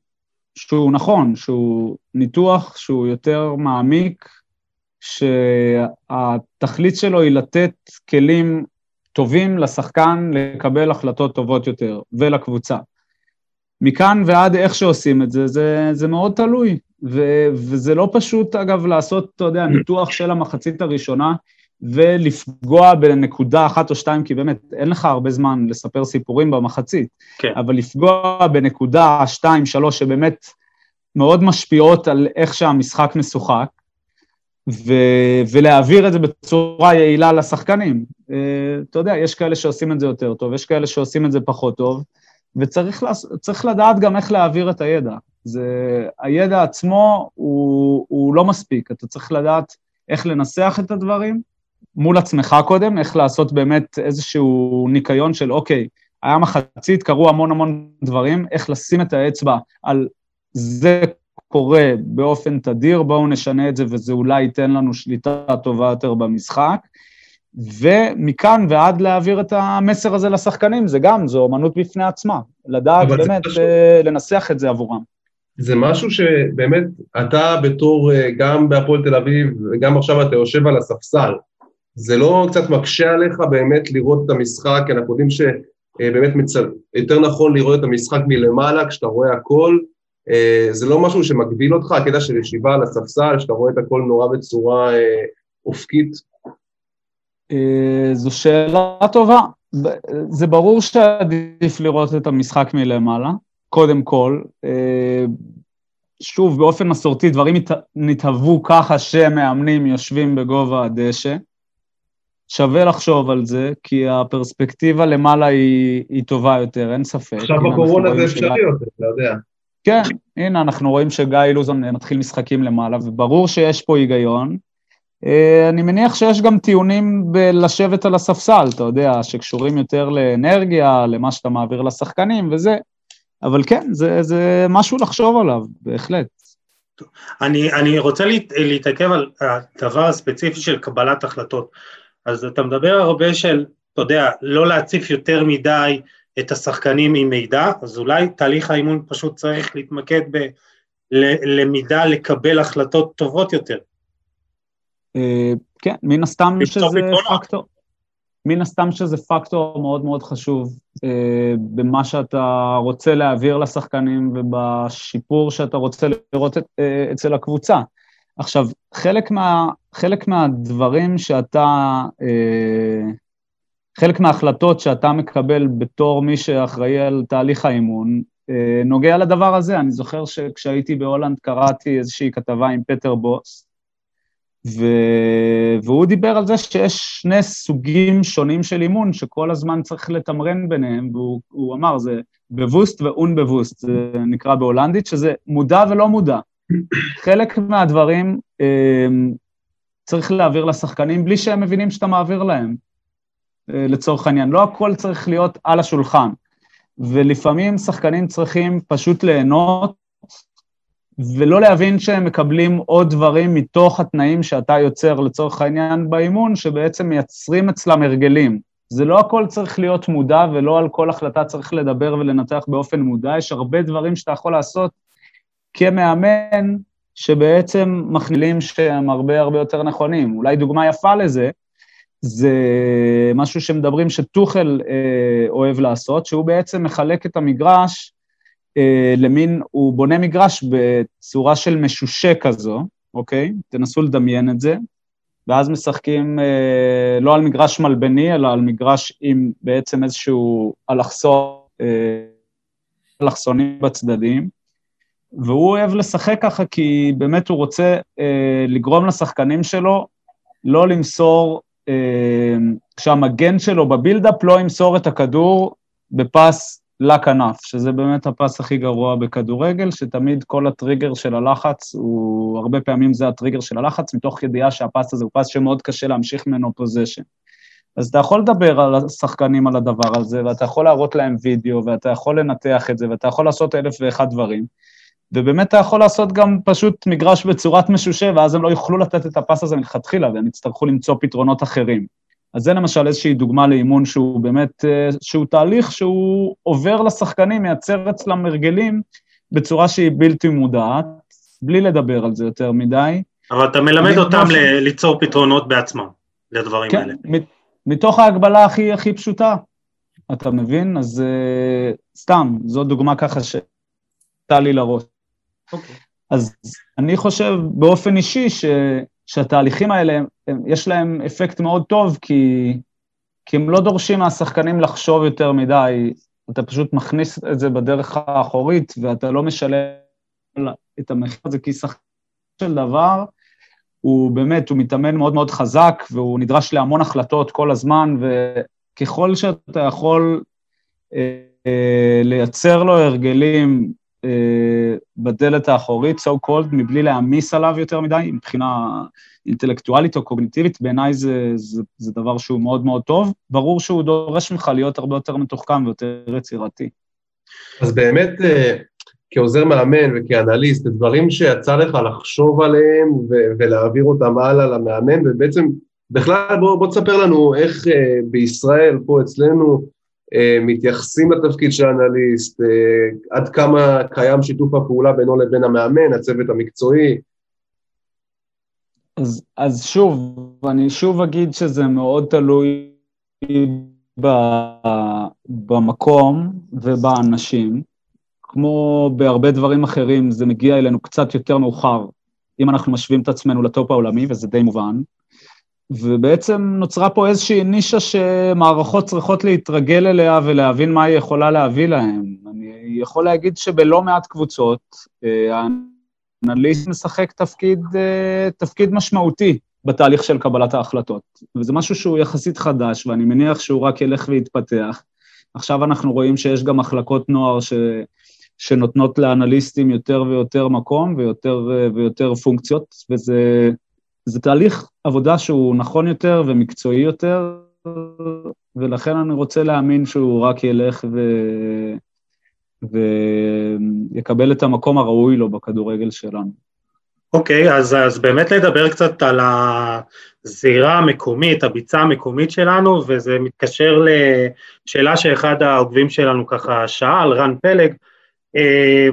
שהוא נכון, שהוא ניתוח שהוא יותר מעמיק, שהתכלית שלו היא לתת כלים טובים לשחקן לקבל החלטות טובות יותר, ולקבוצה. מכאן ועד איך שעושים את זה, זה, זה מאוד תלוי. ו, וזה לא פשוט, אגב, לעשות, אתה יודע, ניתוח של המחצית הראשונה ולפגוע בנקודה אחת או שתיים, כי באמת אין לך הרבה זמן לספר סיפורים במחצית, כן. אבל לפגוע בנקודה שתיים, שלוש, שבאמת מאוד משפיעות על איך שהמשחק משוחק, ו- ולהעביר את זה בצורה יעילה לשחקנים. Uh, אתה יודע, יש כאלה שעושים את זה יותר טוב, יש כאלה שעושים את זה פחות טוב, וצריך לס- לדעת גם איך להעביר את הידע. זה, הידע עצמו הוא, הוא לא מספיק, אתה צריך לדעת איך לנסח את הדברים מול עצמך קודם, איך לעשות באמת איזשהו ניקיון של אוקיי, היה מחצית, קרו המון המון דברים, איך לשים את האצבע על זה קורה באופן תדיר, בואו נשנה את זה וזה אולי ייתן לנו שליטה טובה יותר במשחק. ומכאן ועד להעביר את המסר הזה לשחקנים, זה גם, זו אומנות בפני עצמה, לדעת באמת אה, לנסח את זה עבורם. זה משהו שבאמת, אתה בתור, אה, גם בהפועל תל אביב, וגם עכשיו אתה יושב על הספסל, זה לא קצת מקשה עליך באמת לראות את המשחק, כי אנחנו יודעים שבאמת מצל... יותר נכון לראות את המשחק מלמעלה, כשאתה רואה הכל, אה, זה לא משהו שמגביל אותך, הקטע של ישיבה על הספסל, שאתה רואה את הכל נורא בצורה אה, אופקית? זו שאלה טובה. זה ברור שעדיף לראות את המשחק מלמעלה. קודם כל. אה, שוב, באופן מסורתי, דברים נתהוו ככה שמאמנים יושבים בגובה הדשא. שווה לחשוב על זה, כי הפרספקטיבה למעלה היא, היא טובה יותר, אין ספק. עכשיו בקורונה זה אפשרי יותר, אתה יודע. כן, הנה, אנחנו רואים שגיא אילוזון מתחיל משחקים למעלה, וברור שיש פה היגיון. אה, אני מניח שיש גם טיעונים בלשבת על הספסל, אתה יודע, שקשורים יותר לאנרגיה, למה שאתה מעביר לשחקנים וזה. אבל כן, זה, זה משהו לחשוב עליו, בהחלט. אני, אני רוצה להת, להתעכב על הדבר הספציפי של קבלת החלטות. אז אתה מדבר הרבה של, אתה יודע, לא להציף יותר מדי את השחקנים עם מידע, אז אולי תהליך האימון פשוט צריך להתמקד בלמידה לקבל החלטות טובות יותר. אה, כן, מן הסתם שזה פקטור. מן הסתם שזה פקטור מאוד מאוד חשוב אה, במה שאתה רוצה להעביר לשחקנים ובשיפור שאתה רוצה לראות את, אה, אצל הקבוצה. עכשיו, חלק, מה, חלק מהדברים שאתה, אה, חלק מההחלטות שאתה מקבל בתור מי שאחראי על תהליך האימון, אה, נוגע לדבר הזה. אני זוכר שכשהייתי בהולנד קראתי איזושהי כתבה עם פטר בוס, ו... והוא דיבר על זה שיש שני סוגים שונים של אימון שכל הזמן צריך לתמרן ביניהם, והוא אמר, זה בבוסט ואון בבוסט, זה נקרא בהולנדית, שזה מודע ולא מודע. חלק מהדברים אה, צריך להעביר לשחקנים בלי שהם מבינים שאתה מעביר להם, אה, לצורך העניין. לא הכל צריך להיות על השולחן. ולפעמים שחקנים צריכים פשוט ליהנות ולא להבין שהם מקבלים עוד דברים מתוך התנאים שאתה יוצר לצורך העניין באימון, שבעצם מייצרים אצלם הרגלים. זה לא הכל צריך להיות מודע ולא על כל החלטה צריך לדבר ולנתח באופן מודע, יש הרבה דברים שאתה יכול לעשות כמאמן, שבעצם מכנילים שהם הרבה הרבה יותר נכונים. אולי דוגמה יפה לזה, זה משהו שמדברים שטוחל אה, אוהב לעשות, שהוא בעצם מחלק את המגרש אה, למין, הוא בונה מגרש בצורה של משושה כזו, אוקיי? תנסו לדמיין את זה. ואז משחקים אה, לא על מגרש מלבני, אלא על מגרש עם בעצם איזשהו אלכסון, אה, אלכסונים בצדדים. והוא אוהב לשחק ככה כי באמת הוא רוצה אה, לגרום לשחקנים שלו לא למסור, אה, כשהמגן שלו בבילדאפ לא ימסור את הכדור בפס לכנף, שזה באמת הפס הכי גרוע בכדורגל, שתמיד כל הטריגר של הלחץ הוא, הרבה פעמים זה הטריגר של הלחץ, מתוך ידיעה שהפס הזה הוא פס שמאוד קשה להמשיך ממנו פוזיישן. אז אתה יכול לדבר על השחקנים על הדבר הזה, ואתה יכול להראות להם וידאו, ואתה יכול לנתח את זה, ואתה יכול לעשות אלף ואחד דברים. ובאמת אתה יכול לעשות גם פשוט מגרש בצורת משושה, ואז הם לא יוכלו לתת את הפס הזה מלכתחילה, והם יצטרכו למצוא פתרונות אחרים. אז זה למשל איזושהי דוגמה לאימון שהוא באמת, אה, שהוא תהליך שהוא עובר לשחקנים, מייצר אצלם הרגלים בצורה שהיא בלתי מודעת, בלי לדבר על זה יותר מדי. אבל אתה מלמד אותם ש... ליצור פתרונות בעצמם, לדברים כן, האלה. מתוך ההגבלה הכי הכי פשוטה, אתה מבין? אז uh, סתם, זו דוגמה ככה שהייתה לי לראש. Okay. אוקיי. אז אני חושב באופן אישי ש... שהתהליכים האלה, הם, יש להם אפקט מאוד טוב, כי, כי הם לא דורשים מהשחקנים לחשוב יותר מדי, אתה פשוט מכניס את זה בדרך האחורית, ואתה לא משלם את המחיר הזה, כי שחקן של דבר, הוא באמת, הוא מתאמן מאוד מאוד חזק, והוא נדרש להמון החלטות כל הזמן, וככל שאתה יכול אה, אה, לייצר לו הרגלים בדלת האחורית, so called, מבלי להעמיס עליו יותר מדי, מבחינה אינטלקטואלית או קוגניטיבית, בעיניי זה, זה, זה דבר שהוא מאוד מאוד טוב. ברור שהוא דורש ממך להיות הרבה יותר מתוחכם ויותר יצירתי. אז באמת, אה, כעוזר מאמן וכאנליסט, דברים שיצא לך לחשוב עליהם ו- ולהעביר אותם הלאה למאמן, ובעצם, בכלל, בוא, בוא תספר לנו איך uh, בישראל, פה אצלנו, אה, מתייחסים לתפקיד של האנליסט, אה, עד כמה קיים שיתוף הפעולה בינו לבין המאמן, הצוות המקצועי. אז, אז שוב, אני שוב אגיד שזה מאוד תלוי ב, במקום ובאנשים. כמו בהרבה דברים אחרים, זה מגיע אלינו קצת יותר מאוחר, אם אנחנו משווים את עצמנו לטופ העולמי, וזה די מובן. ובעצם נוצרה פה איזושהי נישה שמערכות צריכות להתרגל אליה ולהבין מה היא יכולה להביא להם. אני יכול להגיד שבלא מעט קבוצות, אה, האנליסט משחק תפקיד, אה, תפקיד משמעותי בתהליך של קבלת ההחלטות. וזה משהו שהוא יחסית חדש, ואני מניח שהוא רק ילך ויתפתח. עכשיו אנחנו רואים שיש גם מחלקות נוער ש... שנותנות לאנליסטים יותר ויותר מקום ויותר, אה, ויותר פונקציות, וזה זה תהליך עבודה שהוא נכון יותר ומקצועי יותר, ולכן אני רוצה להאמין שהוא רק ילך ו... ויקבל את המקום הראוי לו בכדורגל שלנו. אוקיי, okay, אז, אז באמת לדבר קצת על הזירה המקומית, הביצה המקומית שלנו, וזה מתקשר לשאלה שאחד העוקבים שלנו ככה שאל, רן פלג, אה,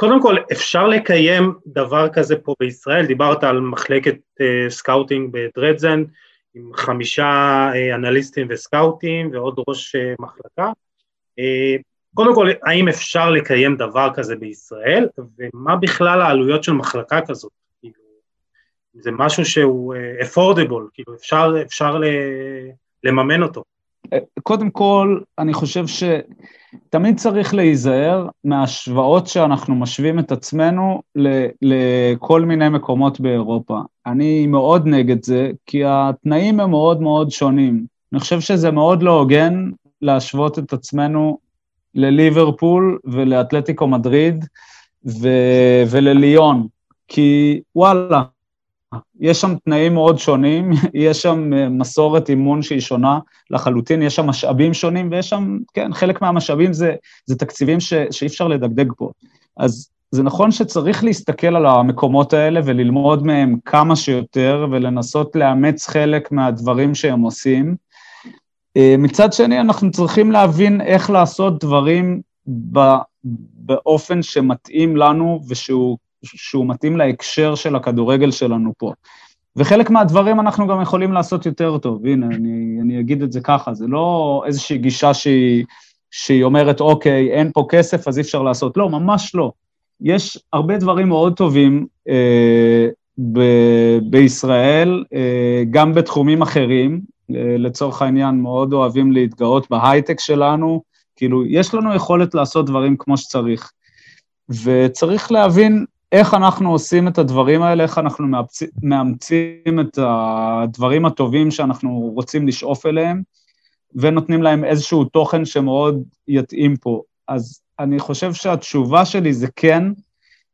קודם כל, אפשר לקיים דבר כזה פה בישראל, דיברת על מחלקת אה, סקאוטינג בדרדזן, עם חמישה אה, אנליסטים וסקאוטים ועוד ראש אה, מחלקה. אה, קודם כל, האם אפשר לקיים דבר כזה בישראל, ומה בכלל העלויות של מחלקה כזאת? כאילו, זה משהו שהוא אה, affordable, כאילו אפשר, אפשר לממן אותו. קודם כל, אני חושב שתמיד צריך להיזהר מהשוואות שאנחנו משווים את עצמנו לכל מיני מקומות באירופה. אני מאוד נגד זה, כי התנאים הם מאוד מאוד שונים. אני חושב שזה מאוד לא הוגן להשוות את עצמנו לליברפול ולאתלטיקו מדריד ו- ולליון, כי וואלה, יש שם תנאים מאוד שונים, <laughs> יש שם אה, מסורת אימון שהיא שונה לחלוטין, יש שם משאבים שונים, ויש שם, כן, חלק מהמשאבים זה, זה תקציבים ש, שאי אפשר לדגדג פה. אז זה נכון שצריך להסתכל על המקומות האלה וללמוד מהם כמה שיותר, ולנסות לאמץ חלק מהדברים שהם עושים. אה, מצד שני, אנחנו צריכים להבין איך לעשות דברים באופן שמתאים לנו ושהוא שהוא מתאים להקשר של הכדורגל שלנו פה. וחלק מהדברים אנחנו גם יכולים לעשות יותר טוב, הנה, אני, אני אגיד את זה ככה, זה לא איזושהי גישה שהיא, שהיא אומרת, אוקיי, אין פה כסף, אז אי אפשר לעשות. לא, ממש לא. יש הרבה דברים מאוד טובים אה, ב- בישראל, אה, גם בתחומים אחרים, אה, לצורך העניין, מאוד אוהבים להתגאות בהייטק שלנו, כאילו, יש לנו יכולת לעשות דברים כמו שצריך. וצריך להבין איך אנחנו עושים את הדברים האלה, איך אנחנו מאמצים את הדברים הטובים שאנחנו רוצים לשאוף אליהם, ונותנים להם איזשהו תוכן שמאוד יתאים פה. אז אני חושב שהתשובה שלי זה כן,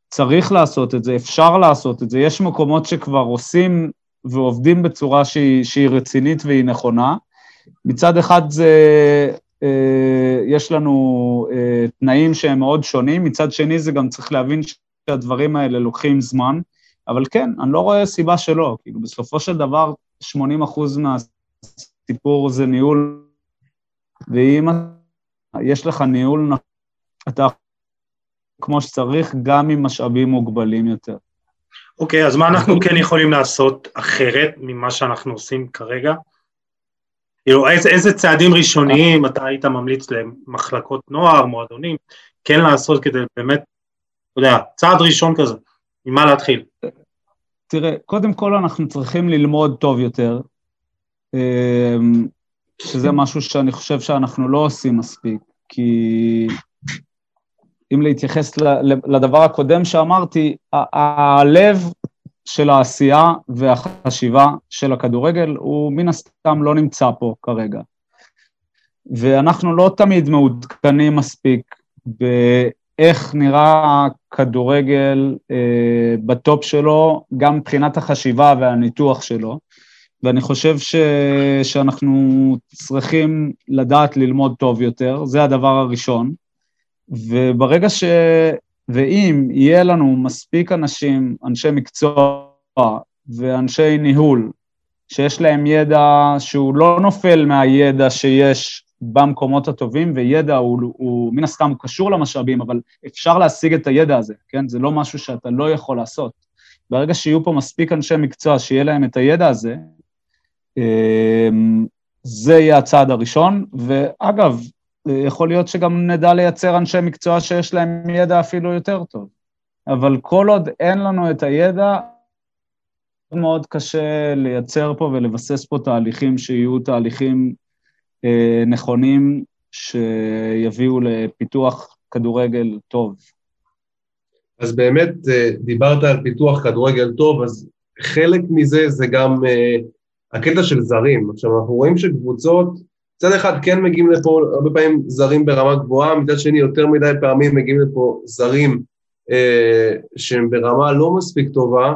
צריך לעשות את זה, אפשר לעשות את זה. יש מקומות שכבר עושים ועובדים בצורה שהיא, שהיא רצינית והיא נכונה. מצד אחד זה, אה, יש לנו אה, תנאים שהם מאוד שונים, מצד שני זה גם צריך להבין שהדברים האלה לוקחים זמן, אבל כן, אני לא רואה סיבה שלא. כאילו, בסופו של דבר, 80 אחוז מהסיפור זה ניהול, ואם יש לך ניהול, אתה כמו שצריך, גם עם משאבים מוגבלים יותר. אוקיי, okay, אז מה אנחנו כן יכולים לעשות אחרת ממה שאנחנו עושים כרגע? כאילו, איזה, איזה צעדים ראשוניים אתה היית ממליץ למחלקות נוער, מועדונים, כן לעשות כדי באמת אתה יודע, צעד ראשון כזה, ממה להתחיל? תראה, קודם כל אנחנו צריכים ללמוד טוב יותר, אמ, שזה משהו שאני חושב שאנחנו לא עושים מספיק, כי אם להתייחס לדבר הקודם שאמרתי, הלב של העשייה והחשיבה של הכדורגל הוא מן הסתם לא נמצא פה כרגע. ואנחנו לא תמיד מעודכנים מספיק איך נראה כדורגל אה, בטופ שלו, גם מבחינת החשיבה והניתוח שלו. ואני חושב ש... שאנחנו צריכים לדעת ללמוד טוב יותר, זה הדבר הראשון. וברגע ש... ואם יהיה לנו מספיק אנשים, אנשי מקצוע ואנשי ניהול, שיש להם ידע שהוא לא נופל מהידע שיש במקומות הטובים, וידע הוא, הוא מן הסתם קשור למשאבים, אבל אפשר להשיג את הידע הזה, כן? זה לא משהו שאתה לא יכול לעשות. ברגע שיהיו פה מספיק אנשי מקצוע שיהיה להם את הידע הזה, אמ, זה יהיה הצעד הראשון, ואגב, יכול להיות שגם נדע לייצר אנשי מקצוע שיש להם ידע אפילו יותר טוב. אבל כל עוד אין לנו את הידע, מאוד קשה לייצר פה ולבסס פה תהליכים שיהיו תהליכים נכונים, שיביאו לפיתוח כדורגל טוב. אז באמת, אה, דיברת על פיתוח כדורגל טוב, אז חלק מזה זה גם אה, הקטע של זרים. עכשיו, אנחנו רואים שקבוצות, מצד אחד כן מגיעים לפה הרבה פעמים זרים ברמה גבוהה, מצד שני יותר מדי פעמים מגיעים לפה זרים אה, שהם ברמה לא מספיק טובה,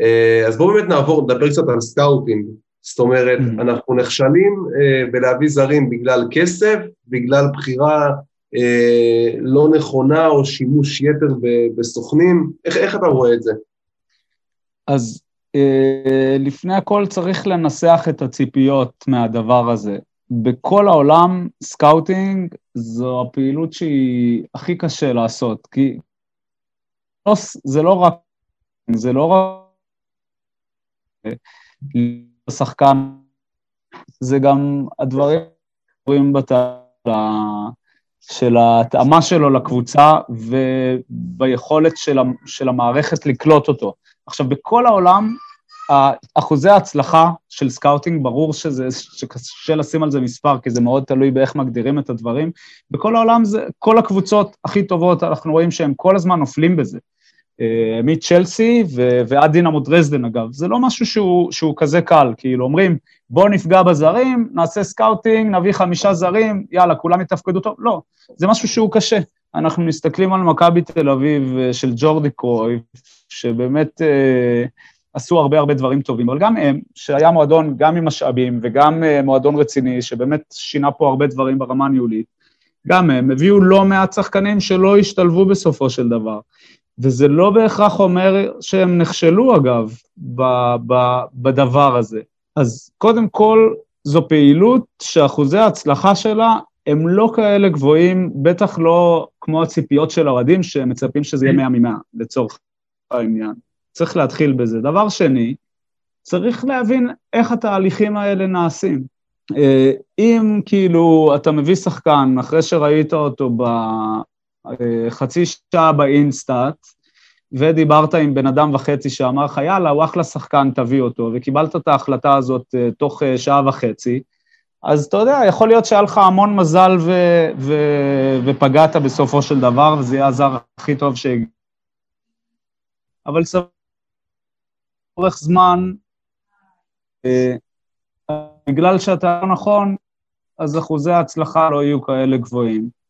אה, אז בואו באמת נעבור, נדבר קצת על סקאוטינג. זאת אומרת, mm-hmm. אנחנו נכשלים אה, בלהביא זרים בגלל כסף, בגלל בחירה אה, לא נכונה או שימוש יתר בסוכנים. איך, איך אתה רואה את זה? אז אה, לפני הכל צריך לנסח את הציפיות מהדבר הזה. בכל העולם סקאוטינג זו הפעילות שהיא הכי קשה לעשות, כי לא, זה לא רק, זה לא רק שחקן, זה גם הדברים שקורים של ההתאמה שלו לקבוצה וביכולת של, של המערכת לקלוט אותו. עכשיו, בכל העולם, אחוזי ההצלחה של סקאוטינג, ברור שזה, שקשה לשים על זה מספר, כי זה מאוד תלוי באיך מגדירים את הדברים. בכל העולם זה, כל הקבוצות הכי טובות, אנחנו רואים שהם כל הזמן נופלים בזה. אה, מצ'לסי ועד דינמו דרזדן אגב, זה לא משהו שהוא, שהוא כזה קל, כאילו אומרים בוא נפגע בזרים, נעשה סקאוטינג, נביא חמישה זרים, יאללה, כולם יתפקדו טוב, לא, זה משהו שהוא קשה. אנחנו מסתכלים על מכבי תל אביב אה, של ג'ורדי קרוי, שבאמת אה, עשו הרבה הרבה דברים טובים, אבל גם הם, שהיה מועדון גם עם משאבים וגם אה, מועדון רציני, שבאמת שינה פה הרבה דברים ברמה הניהולית, גם הם הביאו לא מעט שחקנים שלא השתלבו בסופו של דבר. וזה לא בהכרח אומר שהם נכשלו, אגב, ב- ב- בדבר הזה. אז קודם כל, זו פעילות שאחוזי ההצלחה שלה הם לא כאלה גבוהים, בטח לא כמו הציפיות של האוהדים שמצפים שזה יהיה 100 מ-100, לצורך העניין. צריך להתחיל בזה. דבר שני, צריך להבין איך התהליכים האלה נעשים. אה, אם כאילו אתה מביא שחקן אחרי שראית אותו בחצי שעה באינסטאט, ודיברת עם בן אדם וחצי שאמר לך, יאללה, הוא אחלה שחקן, תביא אותו, וקיבלת את ההחלטה הזאת uh, תוך uh, שעה וחצי, אז אתה יודע, יכול להיות שהיה לך המון מזל ו- ו- ופגעת בסופו של דבר, וזה יהיה הזר הכי טוב ש... אבל סבבה, אורך זמן, בגלל שאתה לא נכון, אז אחוזי ההצלחה לא יהיו כאלה גבוהים.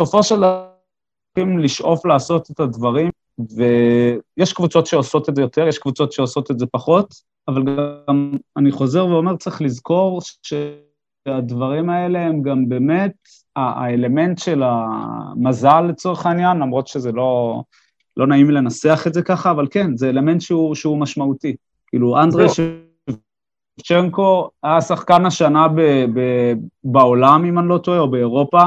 בסופו של דבר, לשאוף לעשות את הדברים ויש קבוצות שעושות את זה יותר, יש קבוצות שעושות את זה פחות, אבל גם אני חוזר ואומר, צריך לזכור שהדברים האלה הם גם באמת האלמנט של המזל לצורך העניין, למרות שזה לא, לא נעים לנסח את זה ככה, אבל כן, זה אלמנט שהוא, שהוא משמעותי. כאילו, אנדרי שצ'רנקו היה שחקן השנה ב, ב, בעולם, אם אני לא טועה, או באירופה,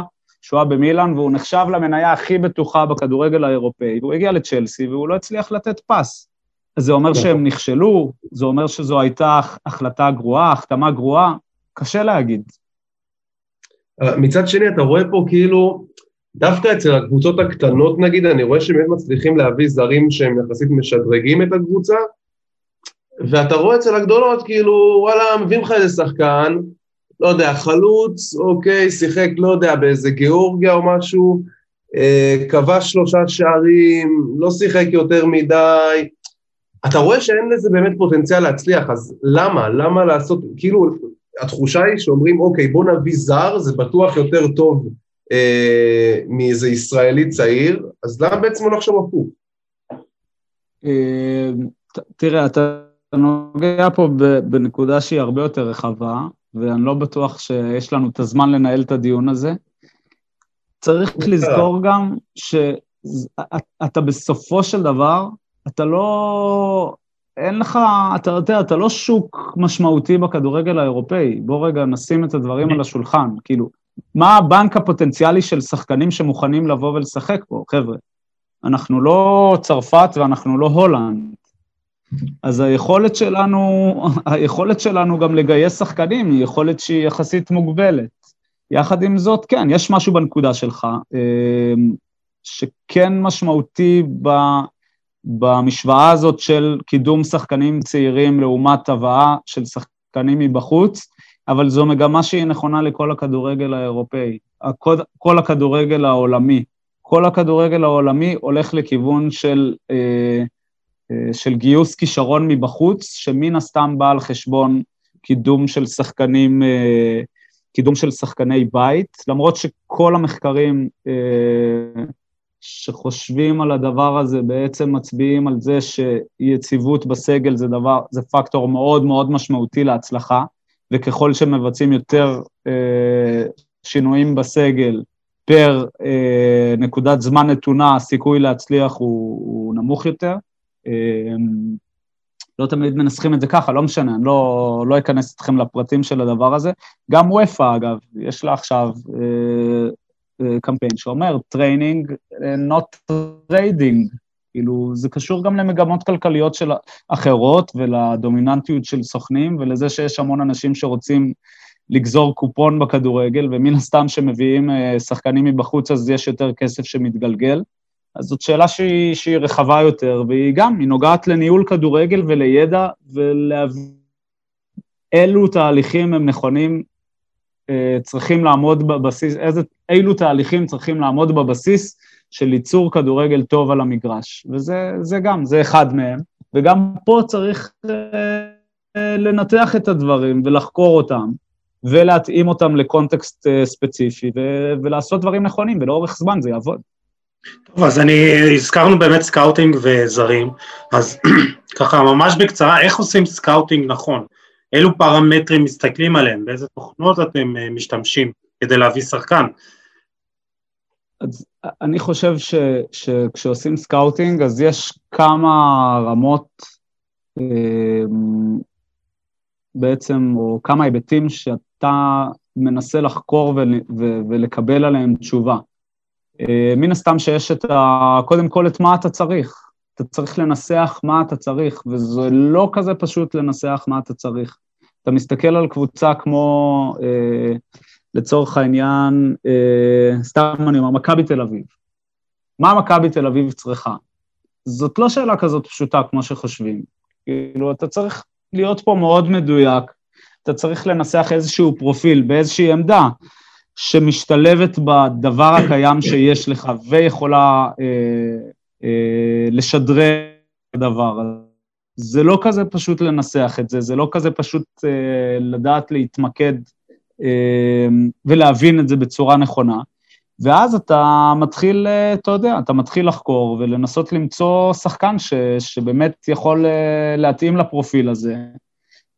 שהוא היה במילאן, והוא נחשב למניה הכי בטוחה בכדורגל האירופאי, והוא הגיע לצ'לסי והוא לא הצליח לתת פס. אז זה אומר שהם נכשלו, זה אומר שזו הייתה החלטה גרועה, החתמה גרועה, קשה להגיד. מצד שני, אתה רואה פה כאילו, דווקא אצל הקבוצות הקטנות נגיד, אני רואה שהם באמת מצליחים להביא זרים שהם יחסית משדרגים את הקבוצה, ואתה רואה אצל הגדולות, כאילו, וואלה, מביאים לך איזה שחקן, לא יודע, חלוץ, אוקיי, שיחק, לא יודע, באיזה גיאורגיה או משהו, אה, כבש שלושה שערים, לא שיחק יותר מדי. אתה רואה שאין לזה באמת פוטנציאל להצליח, אז למה? למה לעשות, כאילו, התחושה היא שאומרים, אוקיי, בוא נביא זר, זה בטוח יותר טוב אה, מאיזה ישראלי צעיר, אז למה בעצם לא לחשוב הפוך? אה, תראה, אתה נוגע פה בנקודה שהיא הרבה יותר רחבה, ואני לא בטוח שיש לנו את הזמן לנהל את הדיון הזה. צריך לזכור גם שאתה בסופו של דבר, אתה לא... אין לך, אתה יודע, אתה לא שוק משמעותי בכדורגל האירופאי. בוא רגע נשים את הדברים על השולחן. כאילו, מה הבנק הפוטנציאלי של שחקנים שמוכנים לבוא ולשחק פה, חבר'ה? אנחנו לא צרפת ואנחנו לא הולנד. אז היכולת שלנו, היכולת שלנו גם לגייס שחקנים היא יכולת שהיא יחסית מוגבלת. יחד עם זאת, כן, יש משהו בנקודה שלך, אמ, שכן משמעותי ב, במשוואה הזאת של קידום שחקנים צעירים לעומת הבאה של שחקנים מבחוץ, אבל זו מגמה שהיא נכונה לכל הכדורגל האירופאי, כל הכדורגל העולמי. כל הכדורגל העולמי הולך לכיוון של, אה, של גיוס כישרון מבחוץ, שמן הסתם בא על חשבון קידום של שחקנים, אה, קידום של שחקני בית, למרות שכל המחקרים שחושבים על הדבר הזה בעצם מצביעים על זה שיציבות בסגל זה דבר, זה פקטור מאוד מאוד משמעותי להצלחה, וככל שמבצעים יותר שינויים בסגל, פר אה, נקודת זמן נתונה, הסיכוי להצליח הוא, הוא נמוך יותר. אה, לא תמיד מנסחים את זה ככה, לא משנה, אני לא, לא אכנס אתכם לפרטים של הדבר הזה. גם אופ"א, אגב, יש לה עכשיו אה, אה, קמפיין שאומר training, אה, not trading, כאילו, זה קשור גם למגמות כלכליות של אחרות ולדומיננטיות של סוכנים ולזה שיש המון אנשים שרוצים לגזור קופון בכדורגל, ומן הסתם שמביאים שחקנים מבחוץ אז יש יותר כסף שמתגלגל. אז זאת שאלה שהיא, שהיא רחבה יותר, והיא גם, היא נוגעת לניהול כדורגל ולידע, ולהבין אילו תהליכים הם נכונים, אה, צריכים לעמוד בבסיס, איזה, אילו תהליכים צריכים לעמוד בבסיס של ייצור כדורגל טוב על המגרש. וזה גם, זה אחד מהם. וגם פה צריך אה, לנתח את הדברים ולחקור אותם. ולהתאים אותם לקונטקסט אה, ספציפי, ו- ולעשות דברים נכונים, ולאורך זמן זה יעבוד. טוב, אז אני, הזכרנו באמת סקאוטינג וזרים, אז <clears throat> ככה ממש בקצרה, איך עושים סקאוטינג נכון? אילו פרמטרים מסתכלים עליהם? באיזה תוכנות אתם אה, משתמשים כדי להביא שחקן? אז אני חושב ש, שכשעושים סקאוטינג, אז יש כמה רמות אה, בעצם, או כמה היבטים שאת אתה מנסה לחקור ול, ו, ולקבל עליהם תשובה. אה, מן הסתם שיש את ה... קודם כל את מה אתה צריך. אתה צריך לנסח מה אתה צריך, וזה לא כזה פשוט לנסח מה אתה צריך. אתה מסתכל על קבוצה כמו, אה, לצורך העניין, אה, סתם אני אומר, מכבי תל אביב. מה מכבי תל אביב צריכה? זאת לא שאלה כזאת פשוטה כמו שחושבים. כאילו, אתה צריך להיות פה מאוד מדויק, אתה צריך לנסח איזשהו פרופיל באיזושהי עמדה שמשתלבת בדבר הקיים שיש לך ויכולה אה, אה, לשדרג את הדבר הזה. זה לא כזה פשוט לנסח את זה, זה לא כזה פשוט אה, לדעת להתמקד אה, ולהבין את זה בצורה נכונה. ואז אתה מתחיל, אה, אתה יודע, אתה מתחיל לחקור ולנסות למצוא שחקן ש, שבאמת יכול אה, להתאים לפרופיל הזה,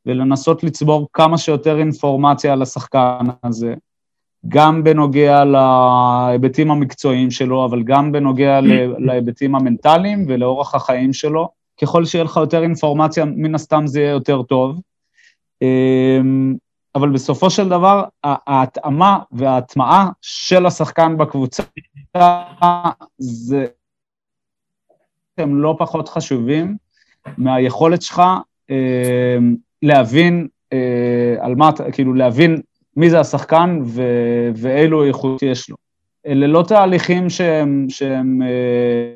ולנסות לצבור כמה שיותר אינפורמציה על השחקן הזה, גם בנוגע להיבטים המקצועיים שלו, אבל גם בנוגע להיבטים המנטליים ולאורח החיים שלו. ככל שיהיה לך יותר אינפורמציה, מן הסתם זה יהיה יותר טוב. אמ, אבל בסופו של דבר, ההתאמה וההטמעה של השחקן בקבוצה, זה... הם לא פחות חשובים מהיכולת שלך אמ, להבין אה, על מה, כאילו להבין מי זה השחקן ו, ואילו איכות יש לו. אלה לא תהליכים שהם, שהם אה,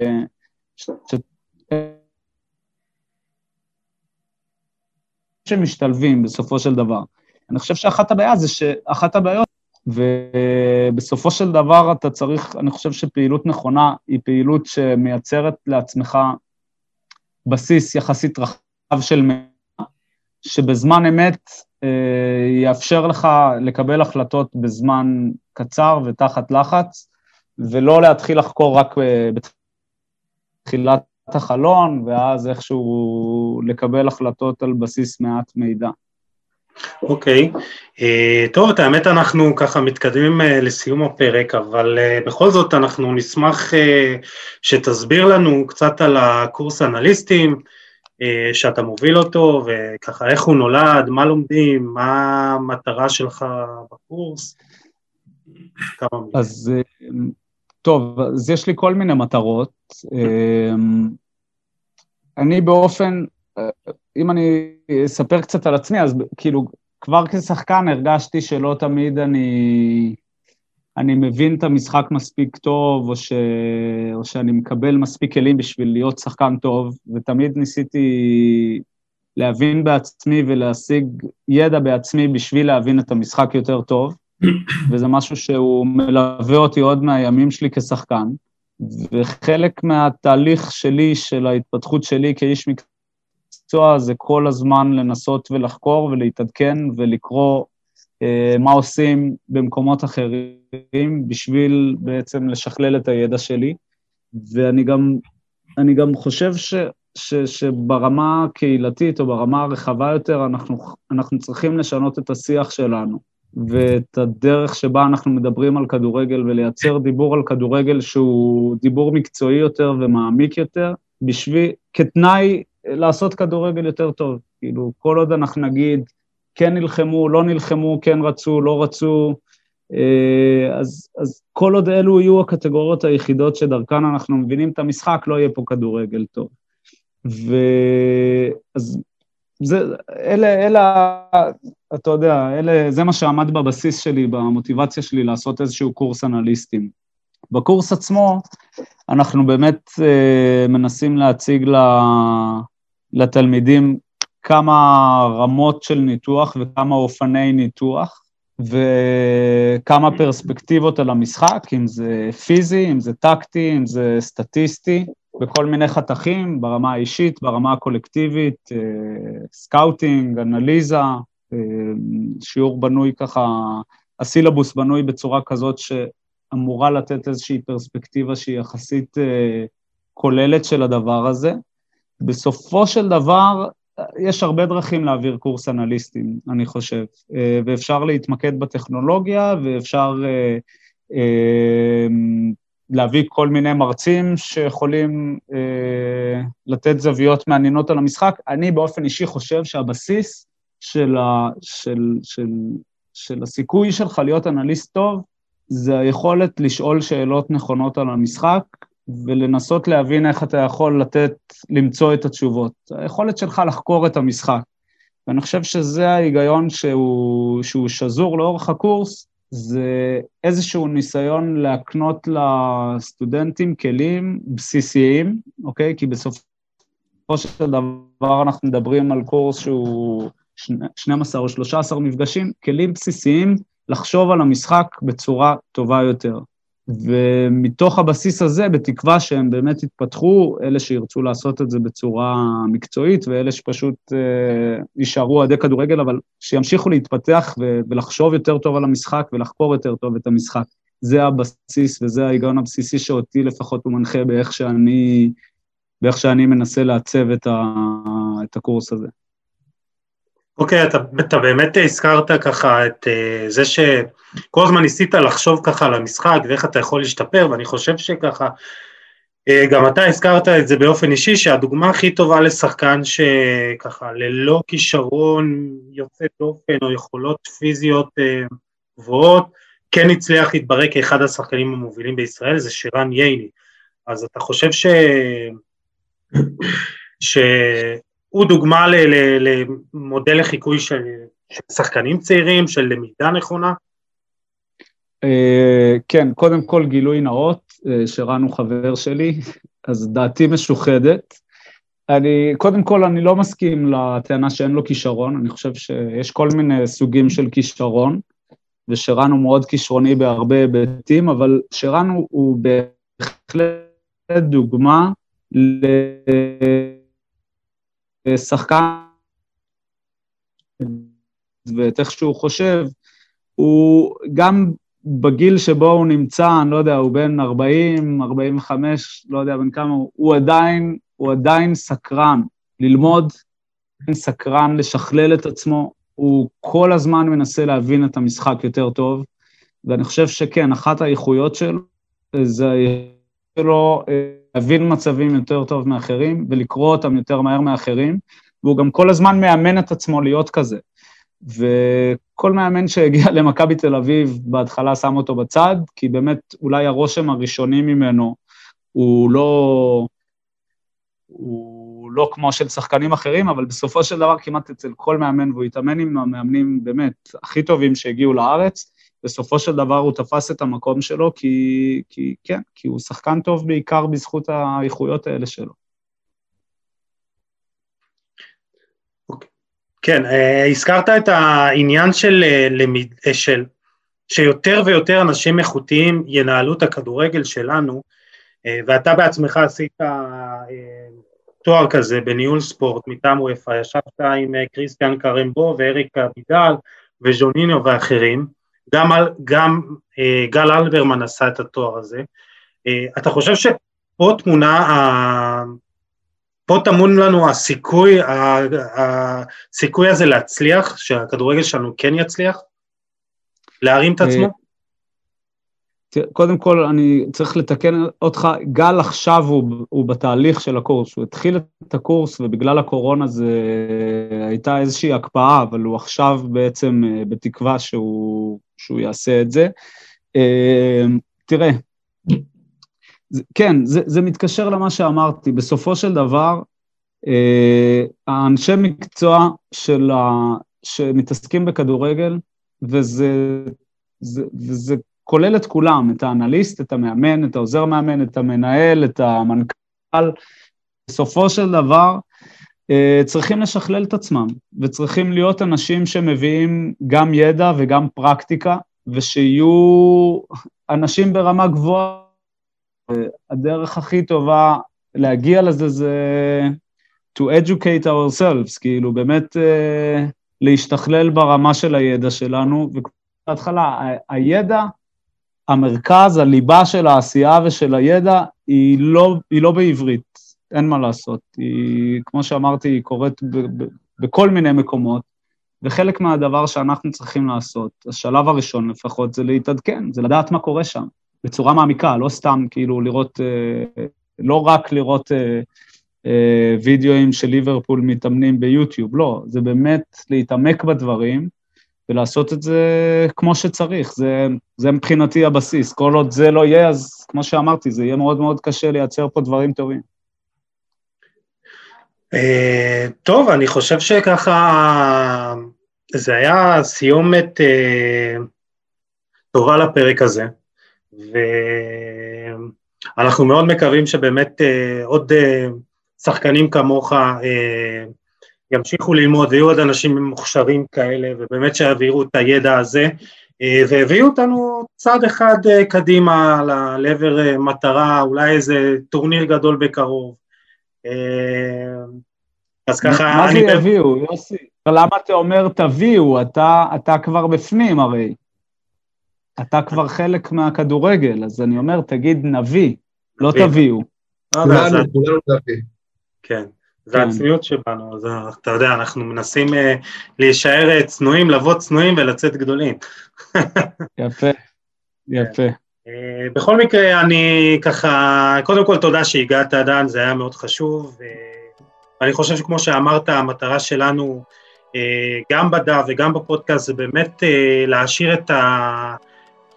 אה, ש, ש, שמשתלבים בסופו של דבר. אני חושב שאחת הבעיה זה שאחת הבעיות, ובסופו של דבר אתה צריך, אני חושב שפעילות נכונה היא פעילות שמייצרת לעצמך בסיס יחסית רחב. של מידע, שבזמן אמת אה, יאפשר לך לקבל החלטות בזמן קצר ותחת לחץ, ולא להתחיל לחקור רק אה, בתחילת החלון, ואז איכשהו לקבל החלטות על בסיס מעט מידע. אוקיי, okay. uh, טוב, את האמת אנחנו ככה מתקדמים uh, לסיום הפרק, אבל uh, בכל זאת אנחנו נשמח uh, שתסביר לנו קצת על הקורס אנליסטים, אה, שאתה מוביל אותו, וככה איך הוא נולד, מה לומדים, מה המטרה שלך בקורס? אז טוב, אז יש לי כל מיני מטרות. אני באופן, אם אני אספר קצת על עצמי, אז כאילו, כבר כשחקן הרגשתי שלא תמיד אני, אני מבין את המשחק מספיק טוב, או, ש, או שאני מקבל מספיק כלים בשביל להיות שחקן טוב, ותמיד ניסיתי להבין בעצמי ולהשיג ידע בעצמי בשביל להבין את המשחק יותר טוב, <coughs> וזה משהו שהוא מלווה אותי עוד מהימים שלי כשחקן. וחלק מהתהליך שלי, של ההתפתחות שלי כאיש מקצוע, זה כל הזמן לנסות ולחקור ולהתעדכן ולקרוא מה עושים במקומות אחרים בשביל בעצם לשכלל את הידע שלי. ואני גם, גם חושב ש, ש, שברמה הקהילתית או ברמה הרחבה יותר, אנחנו, אנחנו צריכים לשנות את השיח שלנו. ואת הדרך שבה אנחנו מדברים על כדורגל ולייצר דיבור על כדורגל שהוא דיבור מקצועי יותר ומעמיק יותר, בשביל, כתנאי לעשות כדורגל יותר טוב. כאילו, כל עוד אנחנו נגיד, כן נלחמו, לא נלחמו, כן רצו, לא רצו, אה, אז, אז כל עוד אלו יהיו הקטגוריות היחידות שדרכן אנחנו מבינים את המשחק, לא יהיה פה כדורגל טוב. ואז זה, אלה, אלה, אתה יודע, אלה, זה מה שעמד בבסיס שלי, במוטיבציה שלי לעשות איזשהו קורס אנליסטים. בקורס עצמו, אנחנו באמת אה, מנסים להציג לתלמידים כמה רמות של ניתוח וכמה אופני ניתוח, וכמה פרספקטיבות על המשחק, אם זה פיזי, אם זה טקטי, אם זה סטטיסטי. בכל מיני חתכים, ברמה האישית, ברמה הקולקטיבית, אה, סקאוטינג, אנליזה, אה, שיעור בנוי ככה, הסילבוס בנוי בצורה כזאת שאמורה לתת איזושהי פרספקטיבה שהיא יחסית אה, כוללת של הדבר הזה. בסופו של דבר, יש הרבה דרכים להעביר קורס אנליסטים, אני חושב, ואפשר להתמקד בטכנולוגיה, ואפשר להביא כל מיני מרצים שיכולים אה, לתת זוויות מעניינות על המשחק. אני באופן אישי חושב שהבסיס של, ה, של, של, של הסיכוי שלך להיות אנליסט טוב, זה היכולת לשאול שאלות נכונות על המשחק ולנסות להבין איך אתה יכול לתת, למצוא את התשובות. היכולת שלך לחקור את המשחק. ואני חושב שזה ההיגיון שהוא, שהוא שזור לאורך הקורס, זה איזשהו ניסיון להקנות לסטודנטים כלים בסיסיים, אוקיי? כי בסופו של דבר אנחנו מדברים על קורס שהוא 12 או 13 מפגשים, כלים בסיסיים לחשוב על המשחק בצורה טובה יותר. ומתוך הבסיס הזה, בתקווה שהם באמת יתפתחו, אלה שירצו לעשות את זה בצורה מקצועית, ואלה שפשוט אה, יישארו אוהדי כדורגל, אבל שימשיכו להתפתח ו- ולחשוב יותר טוב על המשחק ולחקור יותר טוב את המשחק. זה הבסיס וזה ההיגיון הבסיסי שאותי לפחות הוא מנחה באיך שאני, באיך שאני מנסה לעצב את, ה- את הקורס הזה. אוקיי, okay, אתה, אתה באמת הזכרת ככה את uh, זה שכל הזמן ניסית לחשוב ככה על המשחק ואיך אתה יכול להשתפר, ואני חושב שככה, uh, גם אתה הזכרת את זה באופן אישי, שהדוגמה הכי טובה לשחקן שככה ללא כישרון יוצא דופן או יכולות פיזיות uh, גבוהות, כן הצליח להתברר כאחד השחקנים המובילים בישראל, זה שירן ייני. אז אתה חושב ש... <clears throat> ש... הוא דוגמה למודל לחיקוי של, שחקנים צעירים, של למידה נכונה? אה, כן, קודם כל גילוי נאות, אה, שרן הוא חבר שלי, <laughs> אז דעתי משוחדת. אני, קודם כל, אני לא מסכים לטענה שאין לו כישרון, אני חושב שיש כל מיני סוגים של כישרון, ושרן הוא מאוד כישרוני בהרבה היבטים, אבל שרן הוא, הוא בהחלט דוגמה ל... שחקן ואת איך שהוא חושב, הוא גם בגיל שבו הוא נמצא, אני לא יודע, הוא בן 40, 45, לא יודע בן כמה, הוא עדיין, הוא עדיין סקרן. ללמוד, סקרן לשכלל את עצמו, הוא כל הזמן מנסה להבין את המשחק יותר טוב, ואני חושב שכן, אחת האיכויות שלו זה שלו להבין מצבים יותר טוב מאחרים ולקרוא אותם יותר מהר מאחרים, והוא גם כל הזמן מאמן את עצמו להיות כזה. וכל מאמן שהגיע <laughs> למכבי תל אביב, בהתחלה שם אותו בצד, כי באמת אולי הרושם הראשוני ממנו הוא לא... הוא לא כמו של שחקנים אחרים, אבל בסופו של דבר כמעט אצל כל מאמן, והוא התאמן עם המאמנים באמת הכי טובים שהגיעו לארץ, בסופו של דבר הוא תפס את המקום שלו, כי, כי כן, כי הוא שחקן טוב בעיקר בזכות האיכויות האלה שלו. כן, אה, הזכרת את העניין של, אה, אה, של שיותר ויותר אנשים איכותיים ינהלו את הכדורגל שלנו, ואתה בעצמך עשית תואר כזה בניהול ספורט מטעם וופא, ישבת עם קריסטיאן קרמבו ואריק אבידל וז'ונינו ואחרים, גם, גם גל אלברמן עשה את התואר הזה. אתה חושב שפה תמונה פה טמון לנו הסיכוי, הסיכוי הזה להצליח, שהכדורגל שלנו כן יצליח? להרים את עצמו? קודם כל, אני צריך לתקן אותך, גל עכשיו הוא, הוא בתהליך של הקורס, הוא התחיל את הקורס ובגלל הקורונה זה הייתה איזושהי הקפאה, אבל הוא עכשיו בעצם אה, בתקווה שהוא, שהוא יעשה את זה. אה, תראה, כן, זה, זה מתקשר למה שאמרתי. בסופו של דבר, אה, האנשי מקצוע של ה, שמתעסקים בכדורגל, וזה זה, וזה כולל את כולם, את האנליסט, את המאמן, את העוזר מאמן, את המנהל, את המנכ"ל, בסופו של דבר, אה, צריכים לשכלל את עצמם, וצריכים להיות אנשים שמביאים גם ידע וגם פרקטיקה, ושיהיו אנשים ברמה גבוהה. הדרך הכי טובה להגיע לזה זה to educate ourselves, כאילו באמת uh, להשתכלל ברמה של הידע שלנו, ובהתחלה הידע, המרכז, הליבה של העשייה ושל הידע היא לא, היא לא בעברית, אין מה לעשות. היא, כמו שאמרתי, היא קורית ב, ב, בכל מיני מקומות, וחלק מהדבר שאנחנו צריכים לעשות, השלב הראשון לפחות, זה להתעדכן, זה לדעת מה קורה שם. בצורה מעמיקה, לא סתם כאילו לראות, אה, לא רק לראות אה, אה, וידאוים של ליברפול מתאמנים ביוטיוב, לא, זה באמת להתעמק בדברים ולעשות את זה כמו שצריך, זה, זה מבחינתי הבסיס. כל עוד זה לא יהיה, אז כמו שאמרתי, זה יהיה מאוד מאוד קשה לייצר פה דברים טובים. טוב, אני חושב שככה, זה היה סיומת טובה לפרק הזה. ואנחנו מאוד מקווים שבאמת אה, עוד אה, שחקנים כמוך אה, ימשיכו ללמוד ויהיו עוד אנשים מוכשרים כאלה ובאמת שיעבירו את הידע הזה והביאו אותנו צעד אחד קדימה לעבר מטרה, אולי איזה טורניר גדול בקרוב. אז ככה... מה זה יביאו, יוסי? למה אתה אומר תביאו? אתה, אתה כבר בפנים הרי. אתה כבר חלק מהכדורגל, אז אני אומר, תגיד נביא, לא תביאו. אה, כולנו, כולנו נביא. כן, זה כן. הצניעות שבנו, אז אתה יודע, אנחנו מנסים אה, להישאר צנועים, לבוא צנועים ולצאת גדולים. <laughs> יפה, יפה. אה, בכל מקרה, אני ככה, קודם כל תודה שהגעת, דן, זה היה מאוד חשוב. אני חושב שכמו שאמרת, המטרה שלנו, גם בדף וגם בפודקאסט, זה באמת להעשיר את.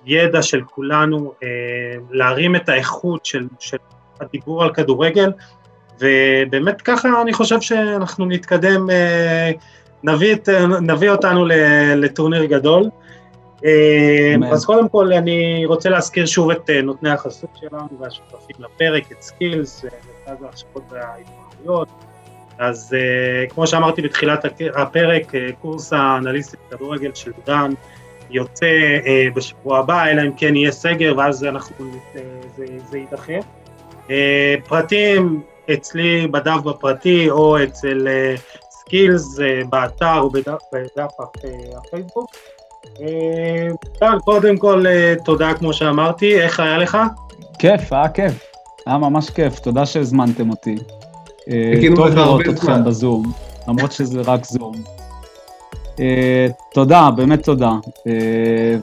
הידע של כולנו, אה, להרים את האיכות של, של הדיבור על כדורגל, ובאמת ככה אני חושב שאנחנו נתקדם, אה, נביא, את, נביא אותנו לטורניר גדול. אה, אז קודם כל אני רוצה להזכיר שוב את נותני החסות שלנו והשותפים לפרק, את Skills, מרכז ההכשרות וההתמחויות. אז כמו שאמרתי בתחילת הפרק, קורס האנליסטית כדורגל של דן, יוצא אה, בשבוע הבא, אלא אם כן יהיה סגר, ואז אנחנו, אה, זה, זה יידחה. אה, פרטים אצלי בדף בפרטי, או אצל Skills אה, באתר או בדף, בדף אה, הפייסבוק. אה, קודם כל, אה, תודה כמו שאמרתי, איך היה לך? כיף, היה כיף. היה ממש כיף, תודה שהזמנתם אותי. טוב לראות אתכם בזום, למרות שזה רק זום. תודה, באמת תודה.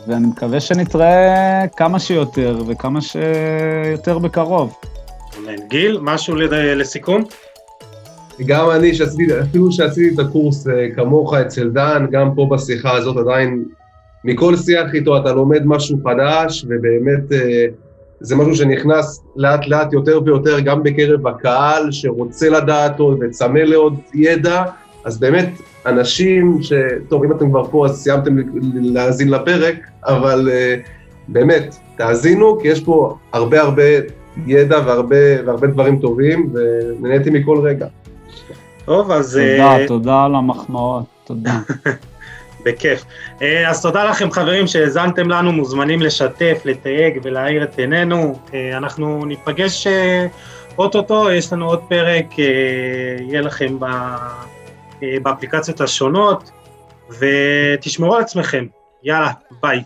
ואני מקווה שנתראה כמה שיותר וכמה שיותר בקרוב. אמן. גיל, משהו לסיכום? גם אני, שעשיתי, אפילו שעשיתי את הקורס כמוך אצל דן, גם פה בשיחה הזאת עדיין, מכל שיח איתו אתה לומד משהו חדש, ובאמת זה משהו שנכנס לאט לאט יותר ויותר גם בקרב הקהל שרוצה לדעת עוד וצמא לעוד ידע, אז באמת אנשים ש... טוב, אם אתם כבר פה אז סיימתם להאזין לפרק, אבל uh, באמת, תאזינו, כי יש פה הרבה הרבה ידע והרבה, והרבה דברים טובים, ונהניתי מכל רגע. טוב, אז... תודה, uh... תודה על המחמאות, תודה. <laughs> בכיף. אה, אז תודה לכם חברים שהאזנתם לנו, מוזמנים לשתף, לתייג ולהאיר את עינינו. אנחנו ניפגש אוטוטו, יש לנו עוד פרק, יהיה לכם באפליקציות השונות, ותשמרו על עצמכם. יאללה, ביי.